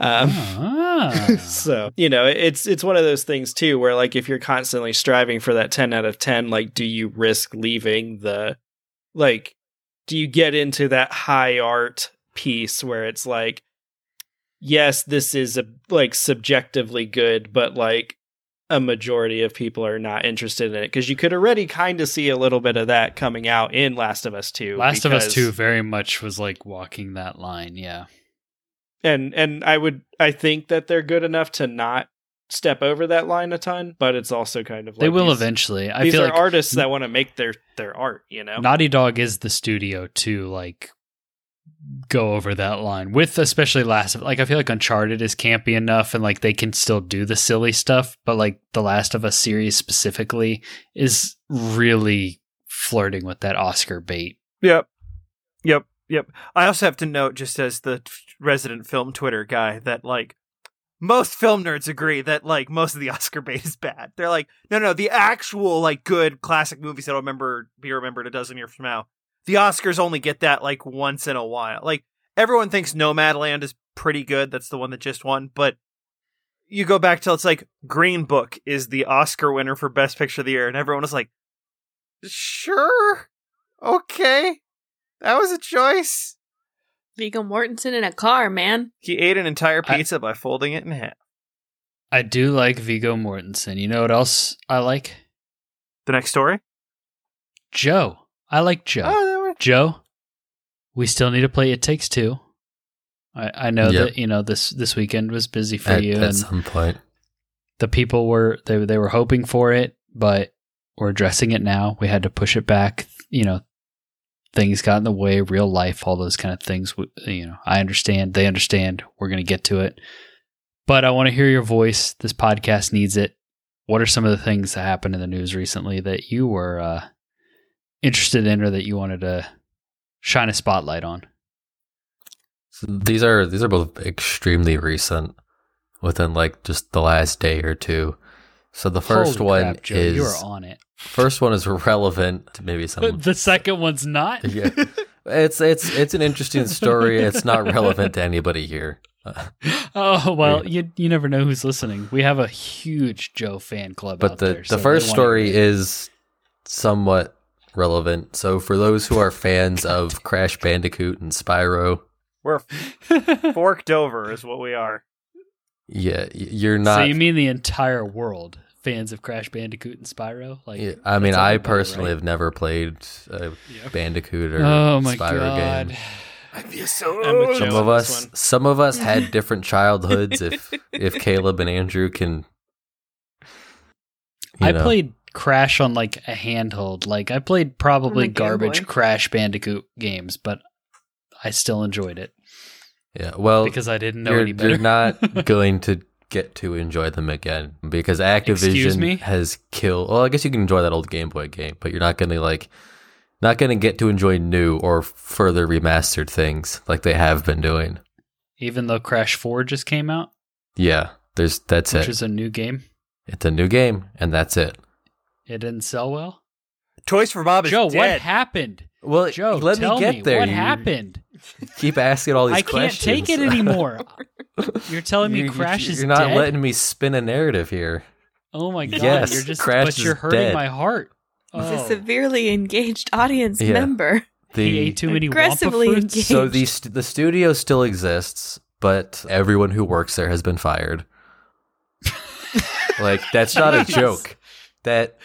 um Ah. so you know it's it's one of those things too where like if you're constantly striving for that 10 out of 10 like do you risk leaving the like do you get into that high art piece where it's like yes this is a like subjectively good but like a majority of people are not interested in it because you could already kind of see a little bit of that coming out in Last of Us 2 Last of Us because- 2 very much was like walking that line. Yeah. And and I would I think that they're good enough to not step over that line a ton, but it's also kind of like they will these, eventually. I these feel are like artists that want to make their their art, you know. Naughty Dog is the studio to like go over that line with especially last of like I feel like Uncharted is campy enough and like they can still do the silly stuff, but like the Last of Us series specifically is really flirting with that Oscar bait. Yep. Yep. Yep. I also have to note, just as the t- resident film Twitter guy, that like most film nerds agree that like most of the Oscar bait is bad. They're like, no, no, the actual like good classic movies that'll remember be remembered a dozen years from now. The Oscars only get that like once in a while. Like everyone thinks Nomadland is pretty good. That's the one that just won, but you go back till it's like Green Book is the Oscar winner for Best Picture of the Year, and everyone was like, sure, okay. That was a choice. Viggo Mortensen in a car, man. He ate an entire I- pizza by folding it in half. I do like Viggo Mortensen. You know what else I like? The next story? Joe. I like Joe. Oh, that way. Joe, we still need to play It Takes Two. I, I know Yep. that you know this this weekend was busy for at, you, at and some point. the people were they they were hoping for it, but we're addressing it now. We had to push it back. You know, things got in the way, real life, all those kind of things. You know, I understand. They understand. We're gonna get to it, but I want to hear your voice. This podcast needs it. what are some of the things that happened in the news recently that you were uh, interested in or that you wanted to shine a spotlight on? So these are these are both extremely recent, within like just the last day or two. So the first Holy one crap, Joe, is you are on it. First one is relevant to maybe some. The second one's not. yeah, it's it's it's an interesting story. It's not relevant to anybody here. Uh, Oh well, you you never know who's listening. We have a huge Joe fan club but out the there. the they first wanna story hear it. is somewhat relevant. So for those who are fans of Crash Bandicoot and Spyro, We're forked over, is what we are. yeah, you're not. so not. you mean the entire world fans of Crash Bandicoot and Spyro? Like, Yeah, I mean, I personally right? have never played uh, a Bandicoot or Oh my Spyro god! game. I feel so. Some of us, some of us had different childhoods. If if Caleb and Andrew can, I know. played Crash on like a handheld. Like I played probably On the Game garbage Boy. Crash Bandicoot games, but I still enjoyed it Yeah, well, because I didn't know you're, any better. you're not going to get to enjoy them again because Excuse me? Activision has killed. Well, I guess you can enjoy that old Game Boy game, but you're not going to like, not going to get to enjoy new or further remastered things like they have been doing. Even though Crash Four just came out, Yeah, there's that's it. which is a new game, It's a new game, and that's it. it didn't sell well. Toys for Bob is Joe, what happened? Well, Joe, let tell me get there. What You happened? Keep asking all these questions. I can't take it anymore. You're telling me You- you- Crash is You're not dead? letting me spin a narrative here. oh my god! Yes, you're just Crash but you're hurting dead. my heart. He's Oh. a severely engaged audience Yeah. member. The he ate too many Aggressively Wumpa engaged. so the st- the studio still exists, but everyone who works there has been fired. like that's not a joke. That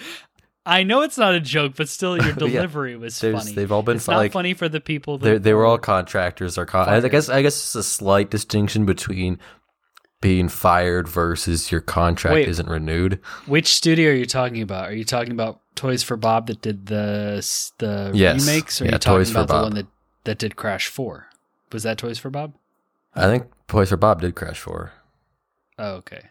I know it's not a joke, but still, your Yeah. delivery was there's funny. they've all been it's not like funny for the people. they That they were all contractors or con- I guess I guess it's a slight distinction between being fired versus your contract Wait. isn't renewed. Which studio are you talking about? Are you talking about Toys for Bob that did the the Yes. remakes, or are you talking Toys for about the Bob. one that that did Crash Four? Was that Toys for Bob? I think Toys for Bob did Crash 4. Oh, okay.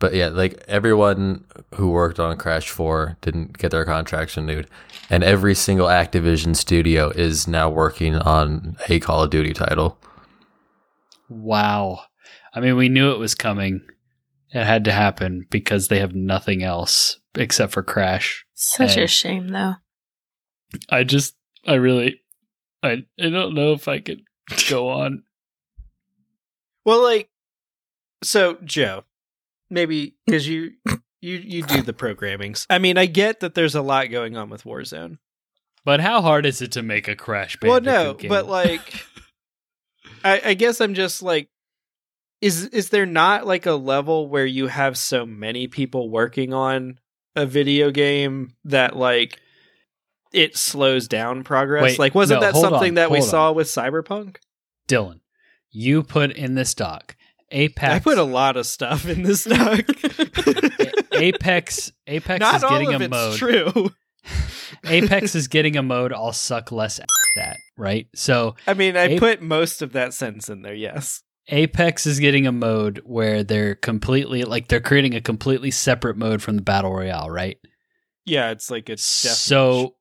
But yeah, like everyone who worked on Crash 4 didn't get their contracts renewed. And every single Activision studio is now working on a Call of Duty title. Wow. I mean, we knew it was coming. It had to happen because they have nothing else except for Crash. Such Hey. a shame, though. I just, I really, I, I don't know if I could go on. Well, like, so Joe, maybe because you you you do the programmings. I mean, I get that there's a lot going on with Warzone. But how hard is it to make a Crash well, no, game? but like, I, I guess I'm just like, is is there not like a level where you have so many people working on a video game that like it slows down progress? Wait, like, wasn't no, that something on, that we hold saw with Cyberpunk? Dylan, you put in this doc Apex. I put a lot of stuff in this doc. Apex. Apex Not is getting all of a it's mode. true. Apex is getting a mode. I'll suck less at that. right. So I mean, I put most of that sentence in there. Yes. Apex is getting a mode where they're completely like they're creating a completely separate mode from the battle royale, right? Yeah, it's like it's So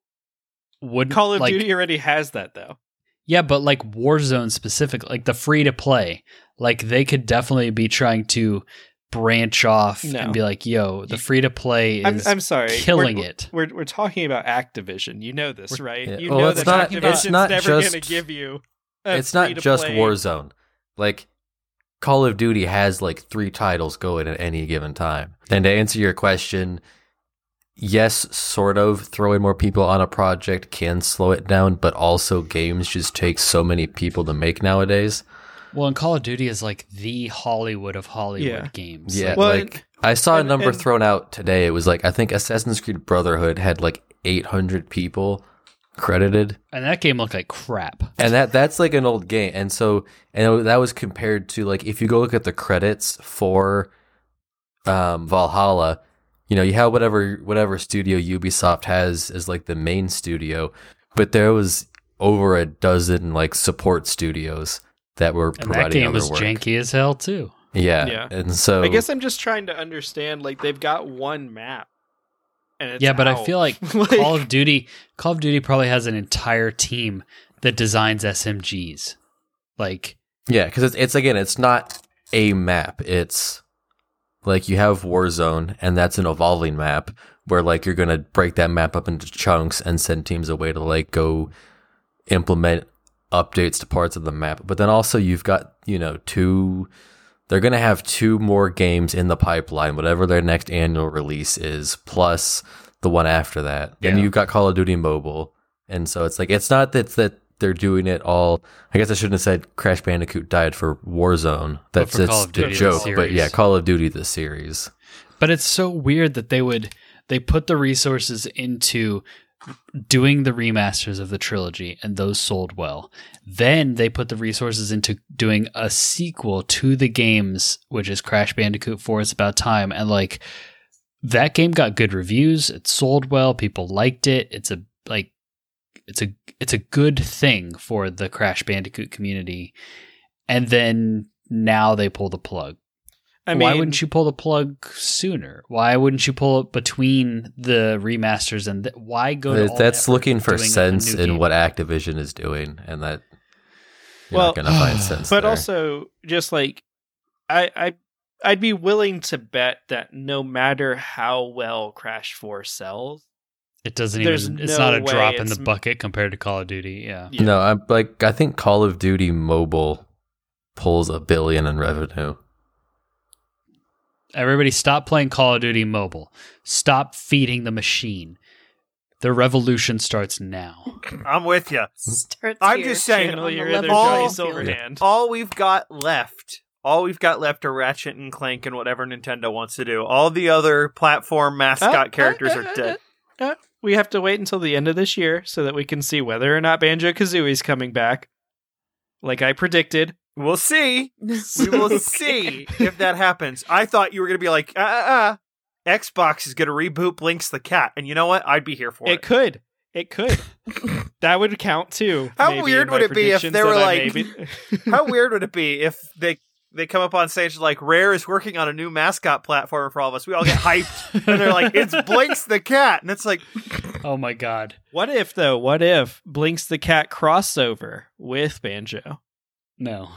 would Call of like, Duty already has that though. Yeah, but like Warzone specific, like the free to play, like they could definitely be trying to branch off No. and be like, "Yo, the free to play I'm, is I'm sorry, killing we're, it." We're we're talking about Activision. You know this, right? Yeah. You Well, know it's that not- Activision's it's not never just- going to give you. a it's not just free-to-play- Warzone. Like Call of Duty has like three titles going at any given time. And to answer your question, yes, sort of throwing more people on a project can slow it down, but also games just take so many people to make nowadays. Well, and Call of Duty is like the Hollywood of Hollywood Yeah. games. Yeah, Like, Well, like I saw a and- number and- thrown out today. It was like I think Assassin's Creed Brotherhood had like 800 people credited. and that game looked like crap. and that that's like an old game and so and that was compared to like if you go look at the credits for um valhalla you know you have whatever whatever studio ubisoft has as like the main studio but there was over a dozen like support studios that were And that game other was work. janky as hell too. Yeah. Yeah. And so I guess I'm just trying to understand. Like they've got one map, and it's yeah, but I feel like Like- Call of Duty Call of Duty probably has an entire team that designs SMGs. Like Yeah, because it's it's again, it's not a map. It's like you have Warzone, and that's an evolving map where like you're gonna break that map up into chunks and send teams away to like go implement updates to parts of the map. But then also you've got you know two. They're gonna have two more games in the pipeline, whatever their next annual release is, plus the one after that. Yeah. you've got Call of Duty Mobile, and so it's like it's not that that they're doing it all. I guess I shouldn't have said Crash Bandicoot died for Warzone. That's for it's Call of a the joke, but yeah, Call of Duty the series. But it's so weird that they would they put the resources into doing the remasters of the trilogy and those sold well. Then they put the resources into doing a sequel to the games, which is Crash Bandicoot 4 It's About Time and like that game got good reviews, it sold well, people liked it. It's a like it's a it's a good thing for the Crash Bandicoot community. And then now they pull the plug. I mean, Why wouldn't you pull the plug sooner? Why wouldn't you pull it between the remasters and th- why go? To That's effort looking for sense in game? what Activision is doing, and that you're Well, not going to find sense. But there. also, just like I, I, I'd be willing to bet that no matter how well Crash Four sells, It doesn't there's even. It's no not a drop in the bucket compared to Call of Duty. Yeah. Yeah. no, I'm like I think Call of Duty Mobile pulls a billion in revenue. Everybody, stop playing Call of Duty Mobile. Stop feeding the machine. The revolution starts now. I'm with you. I'm here just saying, channel on the your inner level Johnny Johnny playing field. Silverhand. All we've got left, all we've got left are Ratchet and Clank and whatever Nintendo wants to do. All the other platform mascot uh, characters are dead. uh, we have to wait until the end of this year so that we can see whether or not Banjo Kazooie's coming back. Like I predicted. We'll see. We will see if that happens. I thought you were going to be like, uh, uh, uh. Xbox is going to reboot Blinx the Cat. And you know what? I'd be here for It it. could. It could. that would count too. How weird would it be if they were like- How weird would it be if they they come up on stage like Rare is working on a new mascot platform for all of us. We all get hyped and they're like, "It's Blinx the cat," and it's like, Oh my god. What if though? What if Blinx the Cat crossover with Banjo? No.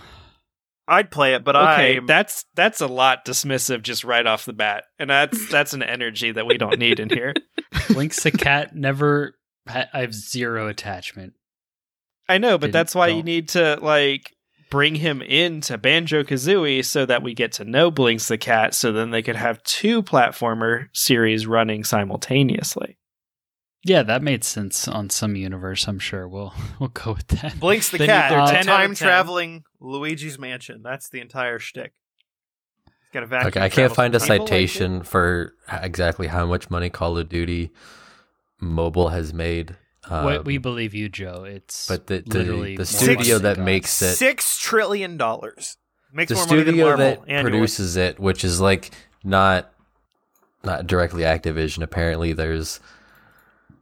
I'd play it, but Okay, I that's that's a lot dismissive just right off the bat, and that's that's an energy that we don't need in here. Blinx the cat never. I have zero attachment. I know, but Didn't- that's why you don't. need to like bring him into Banjo Kazooie so that we get to know Blinx the Cat, so then they could have two platformer series running simultaneously. Yeah, that made sense on some universe. I'm sure we'll we'll go with that. Blinx the Then cat, they're uh, 10 out of 10. time traveling Luigi's Mansion. That's the entire shtick. Got a vacuum. Okay, I can't find a system. People like citation for exactly how much money Call of Duty Mobile has made. Um, What we believe you, Joe. It's but the the, literally the studio that than makes it Six trillion dollars. Makes the more money than studio Marvel that annually. produces it, which is like not not directly Activision. Apparently, there's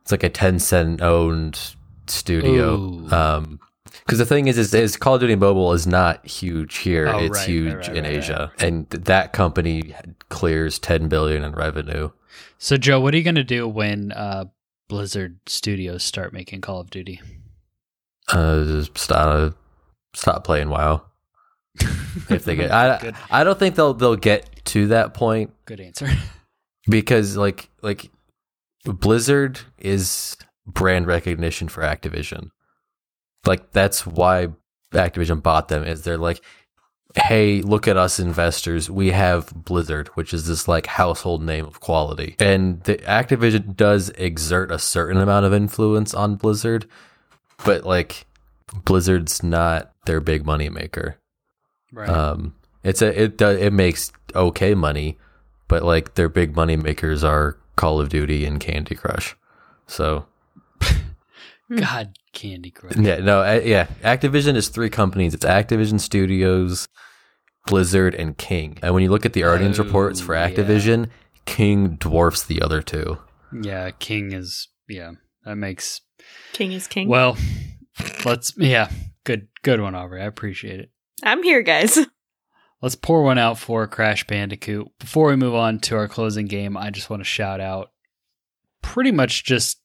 it's like a Tencent owned studio. Ooh. Um, because the thing is, is, is Call of Duty Mobile is not huge here; Oh, it's right, huge right, right, in right, Asia, and that company clears ten billion in revenue. So, Joe, what are you going to do when uh, Blizzard Studios start making Call of Duty? Uh, just stop stop playing WoW. If they get, I, I don't think they'll they'll get to that point good answer. because like like Blizzard is brand recognition for Activision. Like that's why Activision bought them is they're like hey, look at us investors. We have Blizzard, which is this like household name of quality. And the Activision does exert a certain amount of influence on Blizzard, but like Blizzard's not their big money maker. Right. Um, it's a it does it makes okay money, but like their big money makers are Call of Duty and Candy Crush. So God, Candy Crush. yeah, no, uh, yeah. Activision is three companies. It's Activision Studios, Blizzard, and King. And when you look at the earnings Oh, reports for yeah. Activision, King dwarfs the other two. Yeah, King is. Yeah, that makes. King is king. Well, let's. Yeah, good, good one, Aubrey. I appreciate it. I'm here, guys. let's pour one out for Crash Bandicoot. Before we move on to our closing game, I just want to shout out pretty much just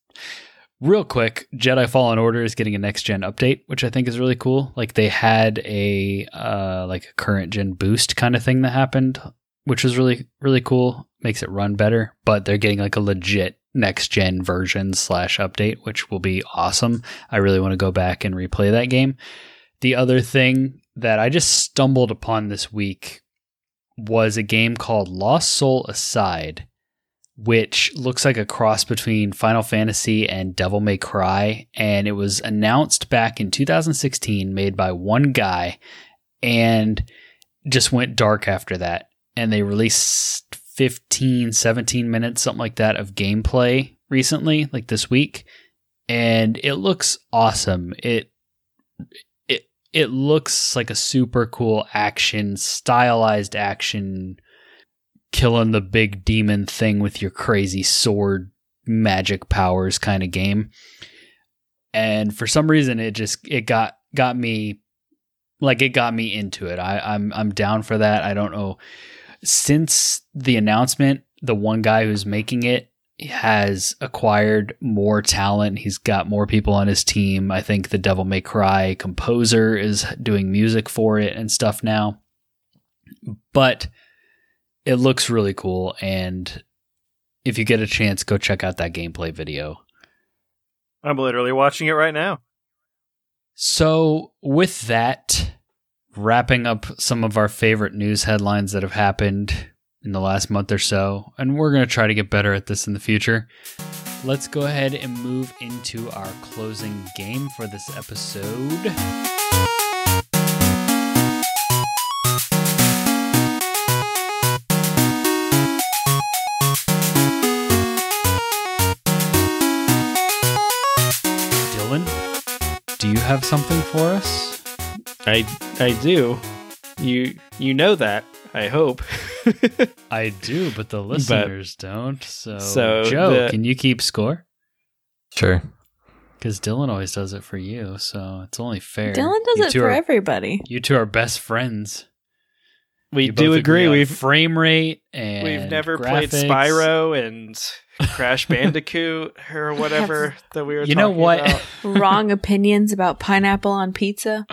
real quick Jedi Fallen Order is getting a next gen update, which I think is really cool. Like they had a uh like a current gen boost kind of thing that happened, which was really really cool. Makes it run better, but they're getting like a legit next gen version slash update, which will be awesome. I really want to go back and replay that game. The other thing that I just stumbled upon this week was a game called Lost Soul Aside, which looks like a cross between Final Fantasy and Devil May Cry. And it was announced back in 2016, made by one guy, and just went dark after that. And they released 15, 17 minutes, something like that, of gameplay recently, like this week. And it looks awesome. It it it looks like a super cool action, stylized action, killing the big demon thing with your crazy sword magic powers kind of game. And for some reason it just it got got me like it got me into it. I, I'm I'm down for that. I don't know. Since the announcement, the one guy who's making it has acquired more talent. He's got more people on his team. I think the Devil May Cry composer is doing music for it and stuff now. But it looks really cool and if you get a chance go check out that gameplay video. I'm literally watching it right now. So, with that, wrapping up some of our favorite news headlines that have happened in the last month or so, and we're going to try to get better at this in the future. Let's go ahead and move into our closing game for this episode. Have something for us? I I do. You you know that. I hope. I do, but the listeners don't. So, So Joe, the- can you keep score? Sure. Because Dylan always does it for you, so it's only fair. Dylan does You it for are- everybody. You two are best friends. We You do both agree. We've frame rate and we've never played. Spyro and Crash Bandicoot or whatever that we were. You know what? about. Wrong opinions about pineapple on pizza.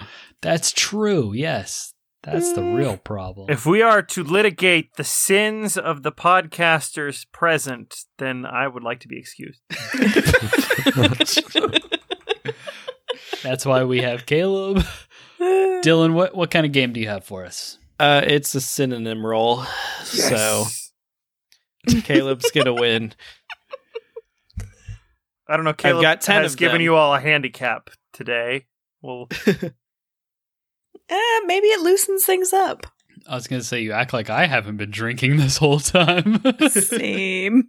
That's true. Yes, that's the mm. real problem. If we are to litigate the sins of the podcasters present, then I would like to be excused. that's why we have Caleb. Dylan, what what kind of game do you have for us? Uh, it's a synonym roll, so Caleb's gonna win. I don't know. Caleb got 10 has of given them. you all a handicap today. Well, Eh, maybe it loosens things up. I was gonna say you act like I haven't been drinking this whole time. Same.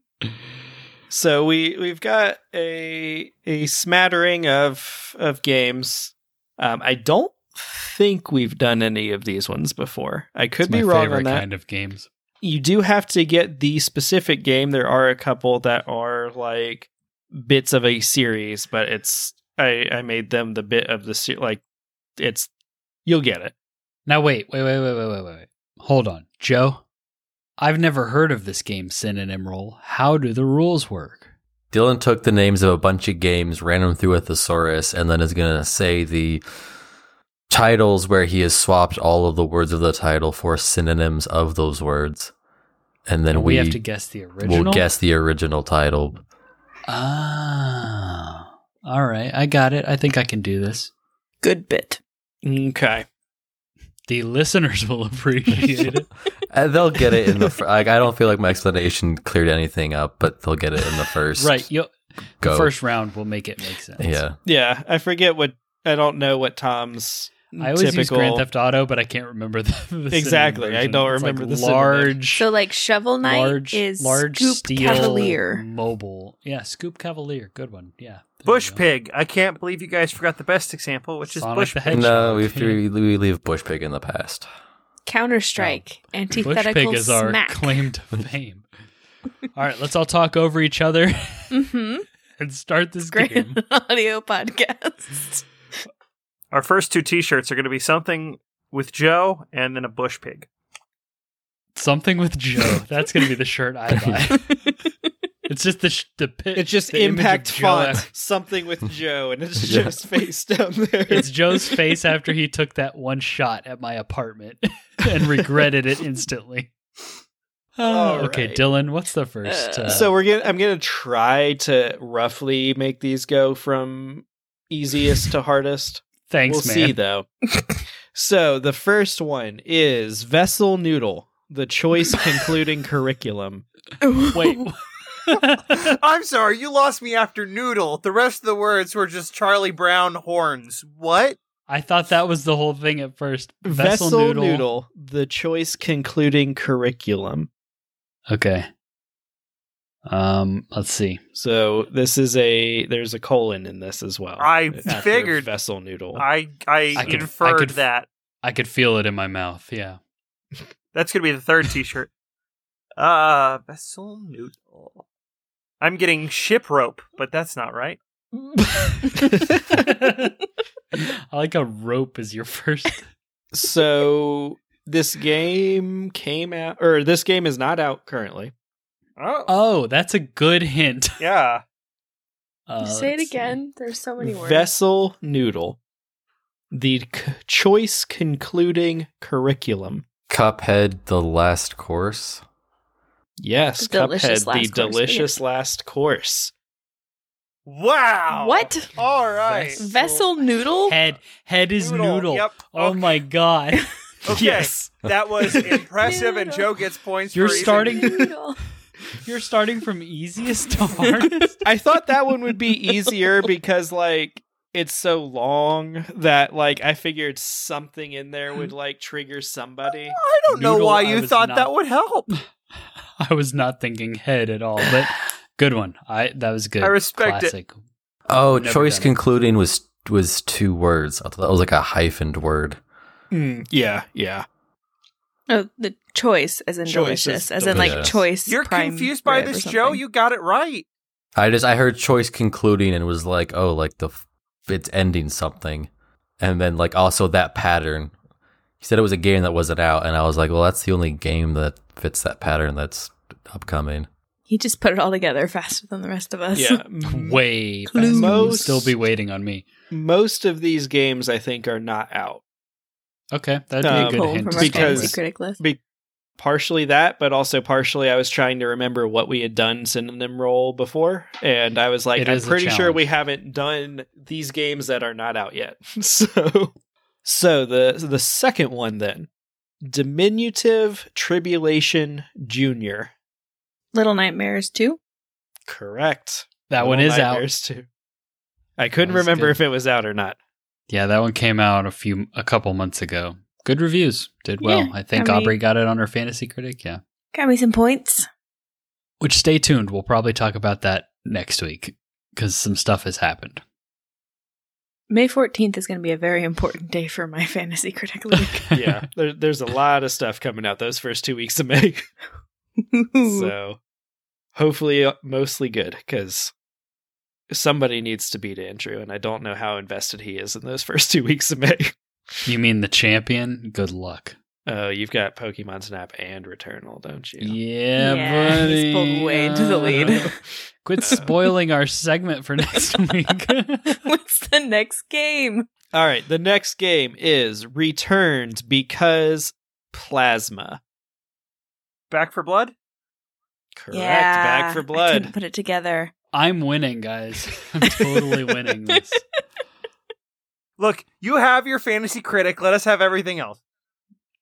So we we've got a a smattering of of games. Um, I don't think we've done any of these ones before. I could It's be my wrong favorite on that. kind of games. you do have to get the specific game. There are a couple that are like bits of a series, but it's I I made them the bit of the se- like it's you'll get it. Now wait, wait, wait, wait, wait, wait, wait. Hold on, Joe. I've never heard of this game synonym roll. How do the rules work? Dylan took the names of a bunch of games, ran them through a thesaurus, and then is going to say the titles where he has swapped all of the words of the title for synonyms of those words. And then And we, we have to guess the original. We'll guess the original title. Ah, all right. I got it. I think I can do this. Good bit. Okay. The listeners will appreciate it. Uh, they'll get it in the. Fir- like, I don't feel like my explanation cleared anything up, but they'll get it in the first. right. You, Go. the first round will make it make sense. Yeah. Yeah, I forget what I don't know what Tom's I always use Grand Theft Auto, but I can't remember the, the Exactly. I don't It's like remember the large. So, like, Shovel Knight large, is large Scoop steel Cavalier. mobile. Yeah, Scoop Cavalier. Good one. Yeah. There Bush. Pig. I can't believe you guys forgot the best example, which is Sonic Bush Pig. No, we've, we, we leave Bush Pig in the past. Counter Strike. Bush Antithetical Pig is our smack. claim to fame. all right, let's all talk over each other mm-hmm. and start this Great game. audio podcast. Our first two T-shirts are going to be something with Joe and then a Bush Pig. Something with Joe. That's gonna be the shirt I buy. It's just the sh- the pi- It's just the impact Joe font, af- something with Joe, and it's Yeah. Joe's face down there. It's Joe's face after he took that one shot at my apartment and regretted it instantly. All okay, right. Dylan, what's the first? Uh, so we're gonna. I'm gonna try to roughly make these go from easiest to hardest. Thanks, we'll man. see though. so the first one is Vessel Noodle, the choice concluding curriculum. Wait. I'm sorry, you lost me after noodle. The rest of the words were just Charlie Brown horns. What? I thought that was the whole thing at first. Vessel, Vessel, noodle. noodle. the choice concluding curriculum. Okay. Um, let's see. So this is a there's a colon in this as well. I figured- Vessel Noodle. I I, I could- I inferred could- that. I could feel it in my mouth. Yeah. That's gonna be the third T-shirt. Uh, vessel noodle. I'm getting ship rope, but that's not right. I like a rope as your first. so this game came out or this game is not out currently. Oh, Oh, that's a good hint. yeah. Uh, Say it let's see. again. There's so many words. Vessel Noodle. The c- choice concluding curriculum. Cuphead, the last course. Yes, The Cuphead, the course, delicious last course. Wow. What? All right. Vessel- Vessel noodle? Head head is noodle. Yep. Oh okay. my god. Okay. Yes. That was impressive, and Joe gets points. You're for using- starting- Noodle. You're starting from easiest to hardest. I thought that one would be easier because like it's so long that like I figured something in there would like trigger somebody. I don't know why you thought not- that would help. I was not thinking head at all, but good one. I that was good. I respect it. Oh, Never choice done it. concluding was was two words. I thought that was like a hyphened word. Mm, yeah, yeah. Oh, the choice as in Choice delicious, as in like delicious. choice. You're prime confused by this, Joe. You got it right. I just I heard choice concluding and was like, oh, like the f- it's ending something, and then like also that pattern. He said it was a game that wasn't out, and I was like, well, that's the only game that fits that pattern that's upcoming. He just put it all together faster than the rest of us. Yeah. Way Clues. faster. You'll Most- still be waiting on me. Most of these games I think are not out. Okay, that'd be Um, a good Pulled hint. from to our start because- fantasy with. critic list. Be- partially that, but also partially I was trying to remember what we had done synonym roll before, and I was like, It I'm pretty sure we haven't done these games that are not out yet. so, so the the second one then, diminutive tribulation junior. Little Nightmares too. Correct. That one Little is out. Nightmares too. I couldn't remember good. if it was out or not. Yeah, that one came out a few a couple months ago. Good reviews. Did well. Yeah, I think I mean- Aubrey got it on her fantasy critic. Yeah. Got me some points. Which stay tuned. We'll probably talk about that next week because some stuff has happened. May 14th is going to be a very important day for my fantasy critic league. Yeah, there, there's a lot of stuff coming out those first two weeks of May. so hopefully uh, mostly good because somebody needs to beat andrew and i don't know how invested he is in those first two weeks of may you mean the champion? Good luck. oh you've got pokemon snap and returnal don't you Yeah, Yeah, buddy. he's pulled way into the lead. Quit spoiling our segment for next week. What's the next game? all right the next game is returned because plasma Back for blood. correct yeah, back for I blood couldn't put it together. I'm winning, guys. I'm totally winning this. Look, you have your fantasy critic. Let us have everything else.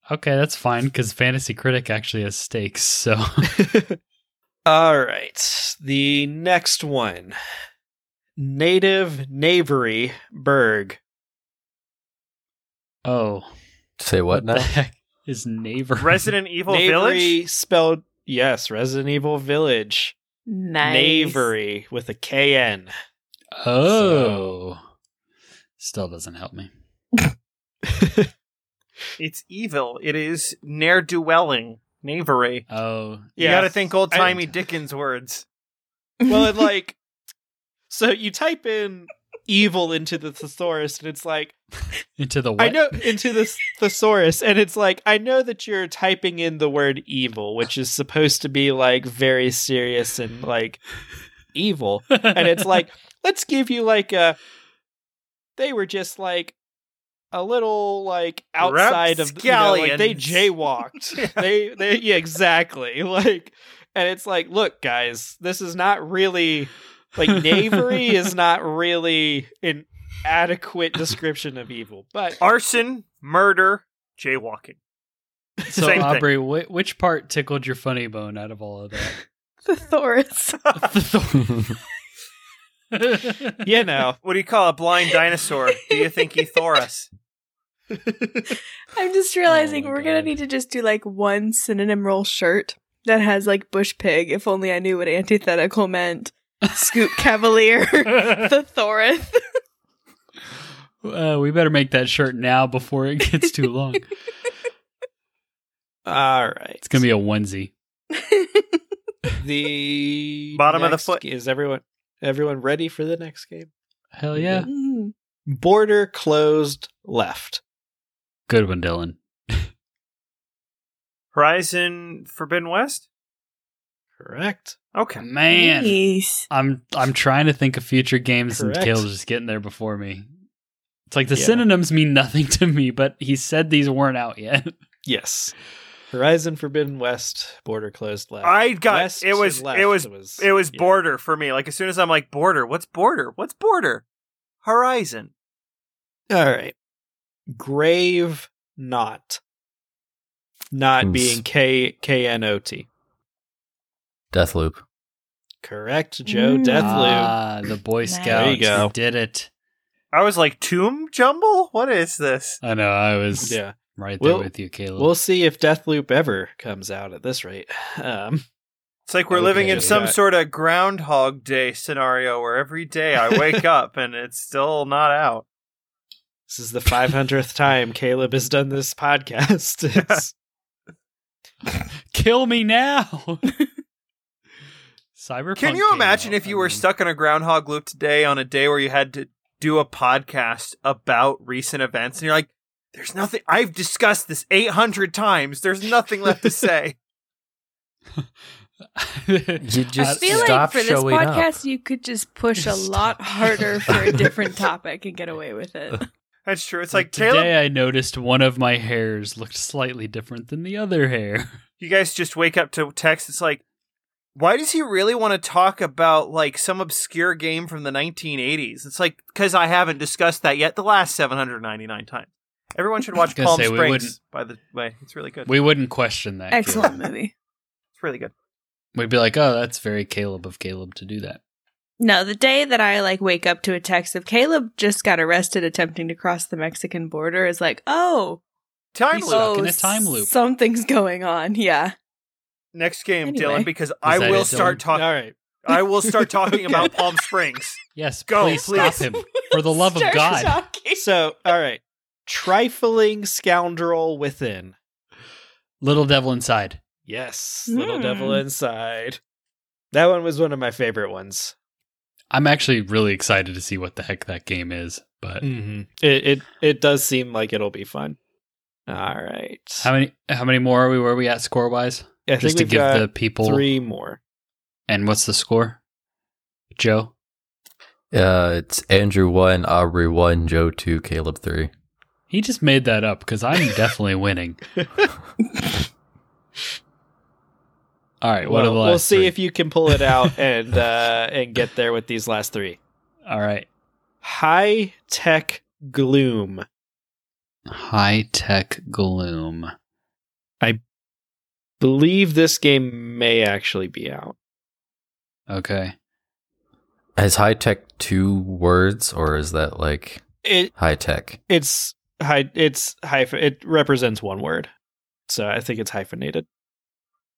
Okay, that's fine because Fantasy Critic actually has stakes. So all right the next one native knavery berg oh, Say what the now? is neighbor? Resident Evil Knavery Village. spelled yes, Resident Evil Village. Nice. Knavery with a K N. Oh, still doesn't help me. It's evil. It is ne'er do welling. Knavery. Oh, You Yeah. got to think old timey Dickens words. Well, it like so you type in evil into the thesaurus, and it's like Into the what? I know into the thesaurus, and it's like I know that you're typing in the word evil, which is supposed to be like very serious and like evil, and it's like let's give you like a. They were just like a little like outside of you know, like they jaywalked. Yeah. They they yeah exactly like, and it's like look guys, this is not really like knavery is not really an adequate description of evil, but Arson, murder, jaywalking. so Same. Aubrey, whi- which part tickled your funny bone out of all of that? The Thoris. that? you know, What do you call a blind dinosaur? Do you think he Thoris? I'm just realizing Oh we're gonna need to just do like one synonym roll shirt that has like bush pig. If only I knew what antithetical meant. Scoop Cavalier, the Thorith. Uh, we better make that shirt now before it gets too long. all right. It's gonna be a onesie. the Bottom of the next foot. Is everyone everyone ready for the next game? Hell yeah! Mm. Border closed left. Good one, Dylan. Horizon Forbidden West? Correct. Okay. Man, Nice. I'm I'm trying to think of future games, Correct. and Kale's just getting there before me. It's like the Yeah. synonyms mean nothing to me, but he said these weren't out yet. Yes. Horizon Forbidden West. Border closed left. I got West it was and left it was it was yeah. border for me. Like as soon as I'm like border, what's border? What's border? Horizon. All right. Grave not. Not Oof. being K K N O T. Deathloop. Correct, Joe Mm. Deathloop. Ah, the Boy Nice. Scouts There you go. did it. I was like tomb jumble. What is this? I know. I was yeah. right there We'll- with you, Caleb. We'll see if Deathloop ever comes out at this rate. Um It's like we're living in Okay, some got- sort of Groundhog Day scenario where every day I wake up and it's still not out. This is the 500th time Caleb has done this podcast. It's- Kill me now. Cyberpunk. Can you imagine out, if you I were mean, stuck in a Groundhog loop today on a day where you had to do a podcast about recent events and you're like, there's nothing, I've discussed this 800 times. There's nothing left to say. You I just feel stop like for this podcast, up. you could just push a Stop. lot harder for a different topic and get away with it. That's true. It's like, today Caleb, I noticed one of my hairs looked slightly different than the other hair. you guys just wake up to text. It's like, why does he really want to talk about like some obscure game from the 1980s? It's like, because I haven't discussed that yet the last 799 times. Everyone should watch Gonna Palm say, Springs, by the way. It's really good. We wouldn't question that. Caleb. Excellent movie. It's really good. We'd be like, oh, that's very Caleb of Caleb to do that. No, the day that I like wake up to a text of Caleb just got arrested attempting to cross the Mexican border is like, oh, Time loop. oh, in a time loop. Something's going on. Yeah. Next game, Anyway. Dylan, because I that will it, start Dylan? talking. All right. I will start talking Okay. about Palm Springs. Yes, Go, please, stop please. him. For the love of Start God. talking. So, all right. Trifling scoundrel within. Little devil inside. Yes, little Hmm. devil inside. That one was one of my favorite ones. I'm actually really excited to see what the heck that game is. But Mm-hmm. It, it it does seem like it'll be fun. All right. how many how many more are we where are we at score wise? I Just think to we've give got the people three more. and what's the score? Joe? Uh, it's Andrew one, Aubrey one, Joe two, Caleb three. He just made that up because I'm definitely winning. All right, what well, are the last we'll see three? if you can pull it out and uh, and get there with these last three. All right. High tech gloom. High tech gloom. Believe this game may actually be out. Okay. Is high tech two words or is that like It high tech? it's high it's hyphen it represents one word. So I think it's hyphenated.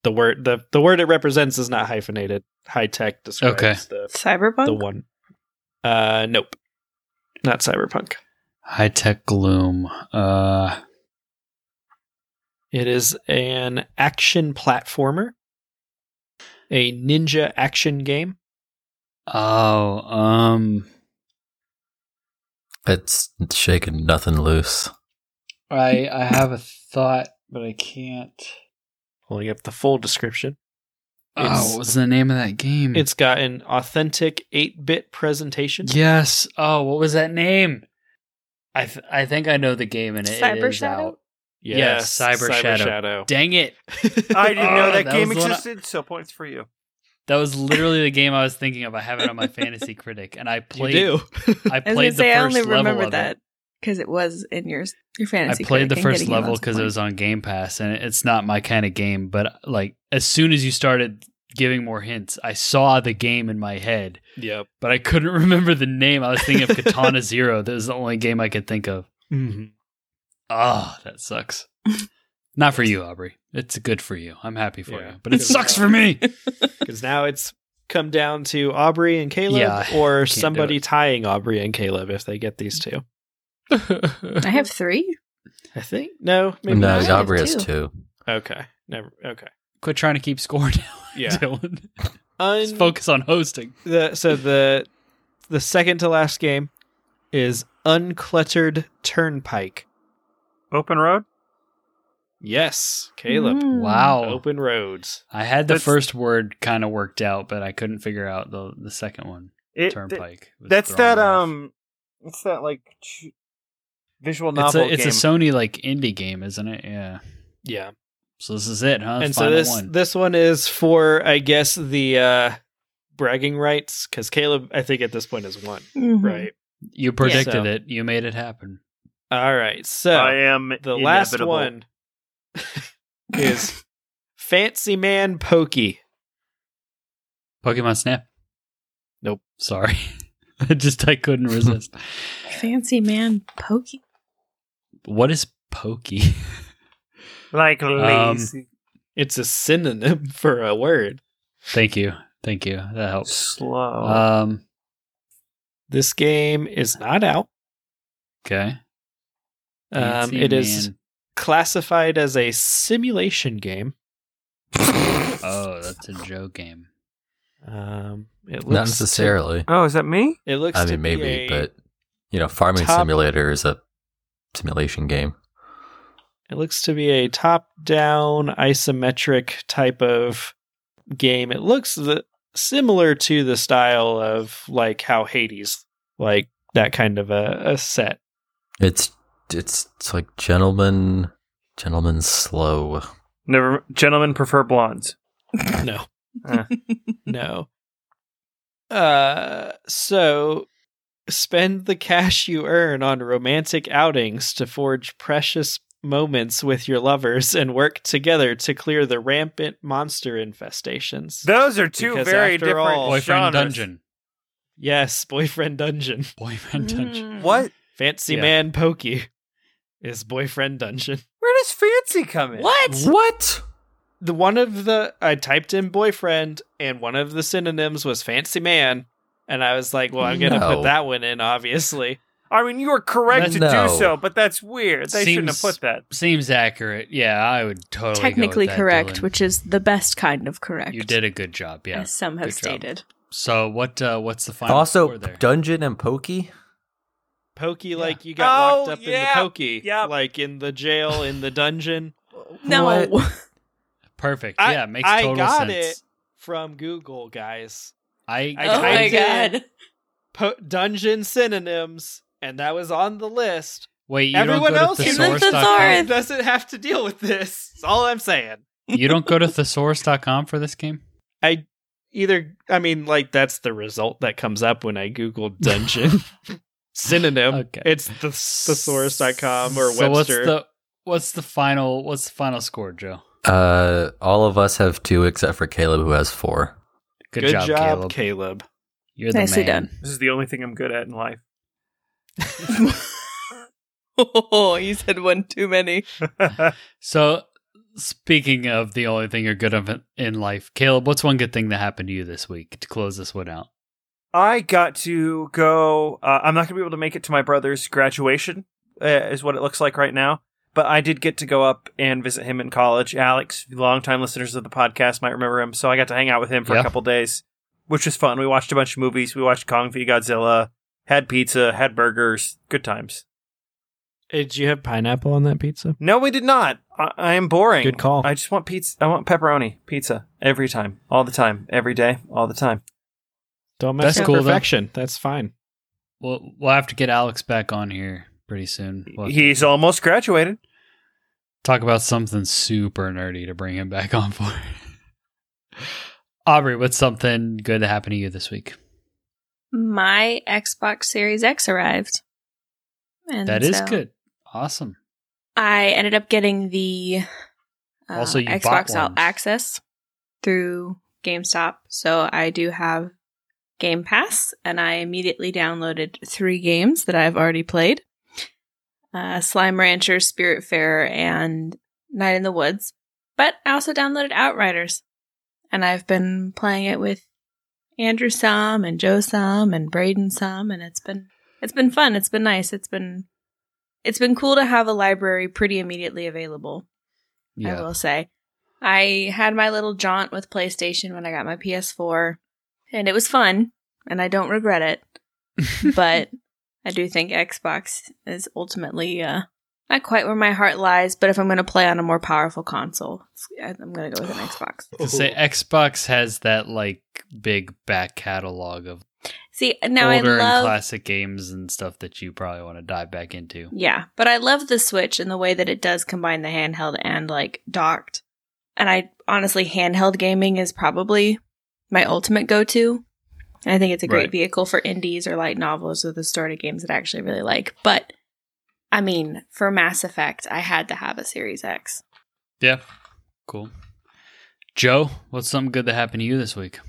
The word the, the word it represents is not hyphenated. High tech describes Okay. the Cyberpunk? the one. Uh nope. Not cyberpunk. High tech gloom. Uh It is an action platformer. A ninja action game. oh, um It's shaking nothing loose. I I have a thought, but I can't. Pulling up the full description. Oh, It's- what was the name of that game? It's got an authentic 8 bit presentation. yes. Oh, what was that name? I th- I think I know the game and it, it Cyber is Shadow? out. Yes, Cyber Shadow. Shadow. Dang it! I didn't know Oh, that, that game was the one I- existed, so points for you. That was literally the game I was thinking of. I have it on my fantasy critic, and I You played. do. I I played gonna the say I first only level remember of that it. because it was in your your fantasy. I played the critic and first level because it was on Game Pass, and it's not my kind of game. But like, as soon as you started giving more hints, I saw the game in my head, Yep. but I couldn't remember the name. I was thinking of Katana Zero. That was the only game I could think of. Mm-hmm. Oh, that sucks. Not for you, Aubrey. It's good for you. I'm happy for Yeah. you, but it sucks for me. Because now it's come down to Aubrey and Caleb, Yeah, or somebody tying Aubrey and Caleb if they get these two. I have three. I think no, maybe no, not. Aubrey has Two. two. Okay, never. Okay, Quit trying to keep score now, Yeah. Dylan. Un- Let's focus on hosting. the so the the second to last game is uncluttered turnpike. Open road? Yes, Caleb. Mm. Wow. Open roads. I had the That's- first word kind of worked out, but I couldn't figure out the the second one. It, Turnpike. was that's that off. um what's that like ch- visual It's novel a it's game. a Sony like indie game, isn't it? Yeah. Yeah, So this is it, huh? and so this one. this one is for I guess the uh bragging rights because Caleb I think at this point is one Mhm. right. you predicted So- it. You made it happen. All right, so I am the last one is Fancy Man Pokey. Pokemon Snap. Nope. Sorry. I just I couldn't resist. Fancy man pokey. what is Pokey? like Um, lazy, It's a synonym for a word. Thank you. Thank you. That helps. slow. Um This game is not out. okay. Um, Fancy it is Man. classified as a simulation game. Oh, that's a Joe game. Um, it looks Not to- necessarily. oh, is that me? it looks. I to mean, maybe, but you know, Farming top- Simulator is a simulation game. it looks to be a top-down isometric type of game. It looks the, similar to the style of like how Hades, like that kind of a, a set. It's it's it's like gentlemen, gentlemen slow. Never gentlemen prefer blondes. No. Eh. no. Uh so spend the cash you earn on romantic outings to forge precious moments with your lovers and work together to clear the rampant monster infestations. Those are two Because very different all- Boyfriend genres. Dungeon. yes, boyfriend dungeon. Boyfriend Dungeon. Mm. What? Fancy Yeah. man pokey is boyfriend dungeon. Where does fancy come in? What? What? The one of the I typed in boyfriend and one of the synonyms was fancy man and I was like, well, I'm going to No. put that one in obviously. I mean, you are correct to do so, but that's weird. They shouldn't have put that. Seems accurate. Yeah, I would totally go with Technically that, correct, Dylan. which is the best kind of correct. you did a good job. Yeah. as some have good job. stated. So what? Uh, what's the final Also, score there? Dungeon and Pokey. Pokey like you got Oh, locked up in the yeah. pokey. Yep. Like in the jail, in the dungeon. No, Perfect. I, yeah, makes I total got sense. it from Google, guys. I, I oh my god. Po- dungeon synonyms, and that was on the list. wait. You Everyone don't go else to in the thesaurus.com? thesaurus. Doesn't have to deal with this. That's all I'm saying. You don't go to thesaurus.com for this game. I either, I mean, like that's the result that comes up when I Google dungeon synonym. Okay. It's the thesaurus.com or so what's Webster. the what's the final what's the final score, Joe? Uh, all of us have two except for Caleb, who has four. Good, Good job, job, Caleb. Caleb. You're the Nicely man. done. This is the only thing I'm good at in life. oh, you said one too many. So, speaking of the only thing you're good of in life, Caleb, what's one good thing that happened to you this week to close this one out? I got to go. Uh, I'm not going to be able to make it to my brother's graduation, uh, is what it looks like right now. But I did get to go up and visit him in college. Alex, longtime listeners of the podcast might remember him. So I got to hang out with him for Yeah. a couple days, which was fun. We watched a bunch of movies. We watched Kong v Godzilla. had pizza, had burgers, good times. Did you have pineapple on that pizza? No, we did not. I, I am boring. Good call. I just want pizza. I want pepperoni pizza every time, all the time, every day, all the time. Don't mess That's with cool, though. That's fine. We'll we'll have to get Alex back on here pretty soon. We'll have to He's almost graduated. talk about something super nerdy to bring him back on for. Aubrey, what's something good that happened to you this week? My Xbox Series X arrived. And That is so good. Awesome. I ended up getting the uh, Also, Xbox All. Access through GameStop. So I do have Game Pass, and I immediately downloaded three games that I've already played uh, Slime Rancher, Spiritfarer, and Night in the Woods. But I also downloaded Outriders, and I've been playing it with Andrew some and Joe some and Braden some, and it's been it's been fun. It's been nice. It's been it's been cool to have a library pretty immediately available. I will say. I had my little jaunt with PlayStation when I got my PS4, and it was fun, and I don't regret it. but I do think Xbox is ultimately uh, not quite where my heart lies. But if I'm going to play on a more powerful console, I'm going to go with an Xbox. to say Xbox has that like big back catalog of See, now older I and love classic games and stuff that you probably want to dive back into. Yeah, but I love the Switch and the way that it does combine the handheld and like docked. And I honestly, handheld gaming is probably my ultimate go to. I think it's a great Right. vehicle for indies or light novels or the story games that I actually really like. But I mean, for Mass Effect, I had to have a Series X. Yeah. Cool. Joe, what's something good that happened to you this week?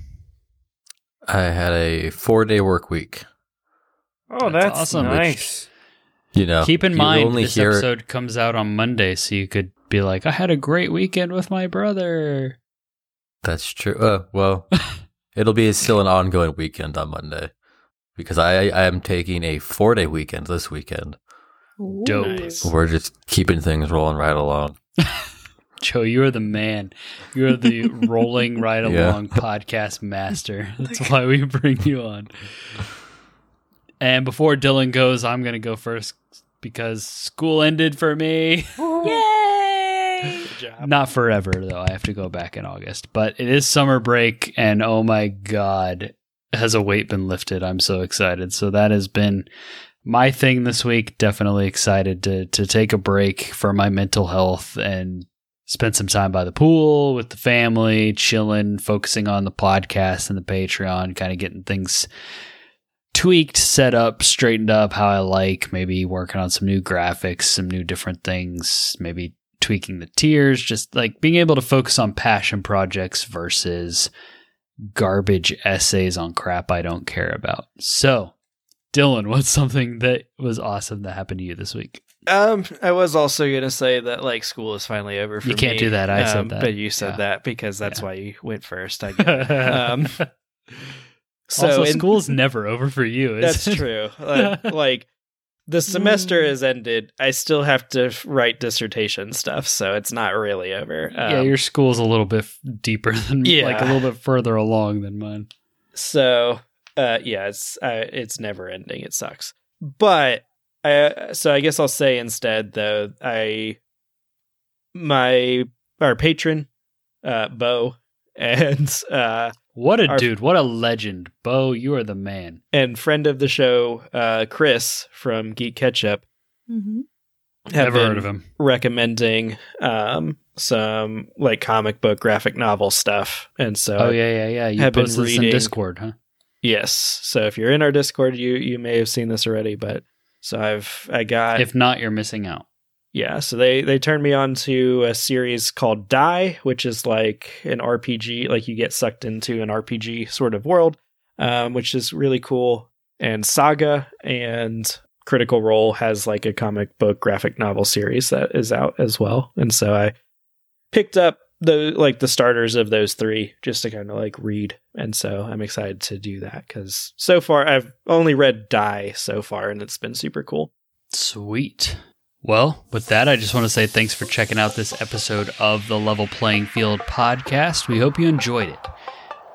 I had a four day work week. Oh, That's that's, awesome. nice. You know, Keep in you mind only this hear it- episode comes out on Monday, so you could be like, I had a great weekend with my brother. That's true. Uh, well, it'll be still an ongoing weekend on Monday because I I am taking a four day weekend this weekend. Dope. Nice. We're just keeping things rolling right along. Joe, you are the man. You are the rolling right Yeah. along podcast master. That's why we bring you on. And before Dylan goes, I'm going to go first because school ended for me. Yay! Job. Not forever, though. I have to go back in August. But it is summer break, and oh my God, has a weight been lifted? I'm so excited. So that has been my thing this week. Definitely excited to, to take a break for my mental health and spend some time by the pool with the family, chilling, focusing on the podcast and the Patreon, kind of getting things tweaked, set up, straightened up how I like, maybe working on some new graphics, some new different things, maybe tweaking the tiers, just like being able to focus on passion projects versus garbage essays on crap I don't care about. So, Dylan, what's something that was awesome that happened to you this week? Um, I was also gonna say that like school is finally over for You You can't me. do that. I said Um, that. but you said Yeah. that because that's Yeah. why you went first. I guess. um, so also, in- school's never over for you. That's it? true. Like the semester Mm. is ended. I still have to write dissertation stuff, so it's not really over. yeah, Um, your school's a little bit f- deeper than like a little bit further along than mine. so uh, yeah, it's uh, it's never ending. It sucks. But I so I guess I'll say instead though I my our patron uh Bo and uh What a Our- dude! What a legend, Bo! You are the man. and friend of the show uh Chris from Geek Ketchup Mm-hmm. have Never been heard of him. recommending um some like comic book graphic novel stuff and so oh yeah, yeah, yeah. You have been posted this in reading- Discord, huh? yes so if you're in our discord you you may have seen this already but so i've i got If not, you're missing out. Yeah so they they turned me on to a series called die which is like an rpg like you get sucked into an rpg sort of world um which is really cool. And saga and critical role has like a comic book graphic novel series that is out as well. And so i picked up the like the starters of those three just to kind of like read. And so i'm excited to do that because so far i've only read die so far and it's been super cool. Sweet. Well, with that, I just want to say thanks for checking out this episode of the Level Playing Field podcast. We hope you enjoyed it.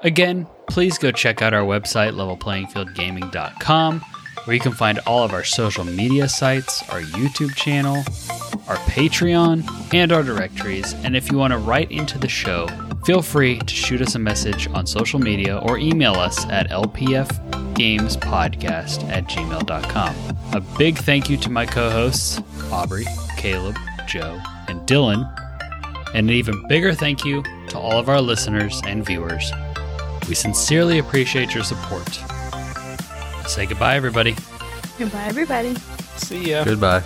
Again, please go check out our website, levelplayingfieldgaming.com. where you can find all of our social media sites, our YouTube channel, our Patreon, and our directories. And if you want to write into the show, feel free to shoot us a message on social media or email us at lpfgamespodcast at gmail.com. A big thank you to my co hosts, Aubrey, Caleb, Joe, and Dylan. And an even bigger thank you to all of our listeners and viewers. We sincerely appreciate your support. Say goodbye, everybody. Goodbye, everybody. See ya. Goodbye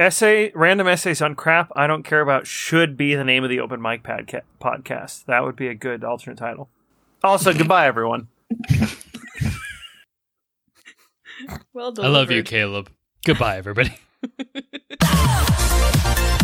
essay random essays on crap I don't care about should be the name of the open mic podca- podcast. That would be a good alternate title. Also, goodbye everyone. well done. I love you, Caleb. Goodbye everybody.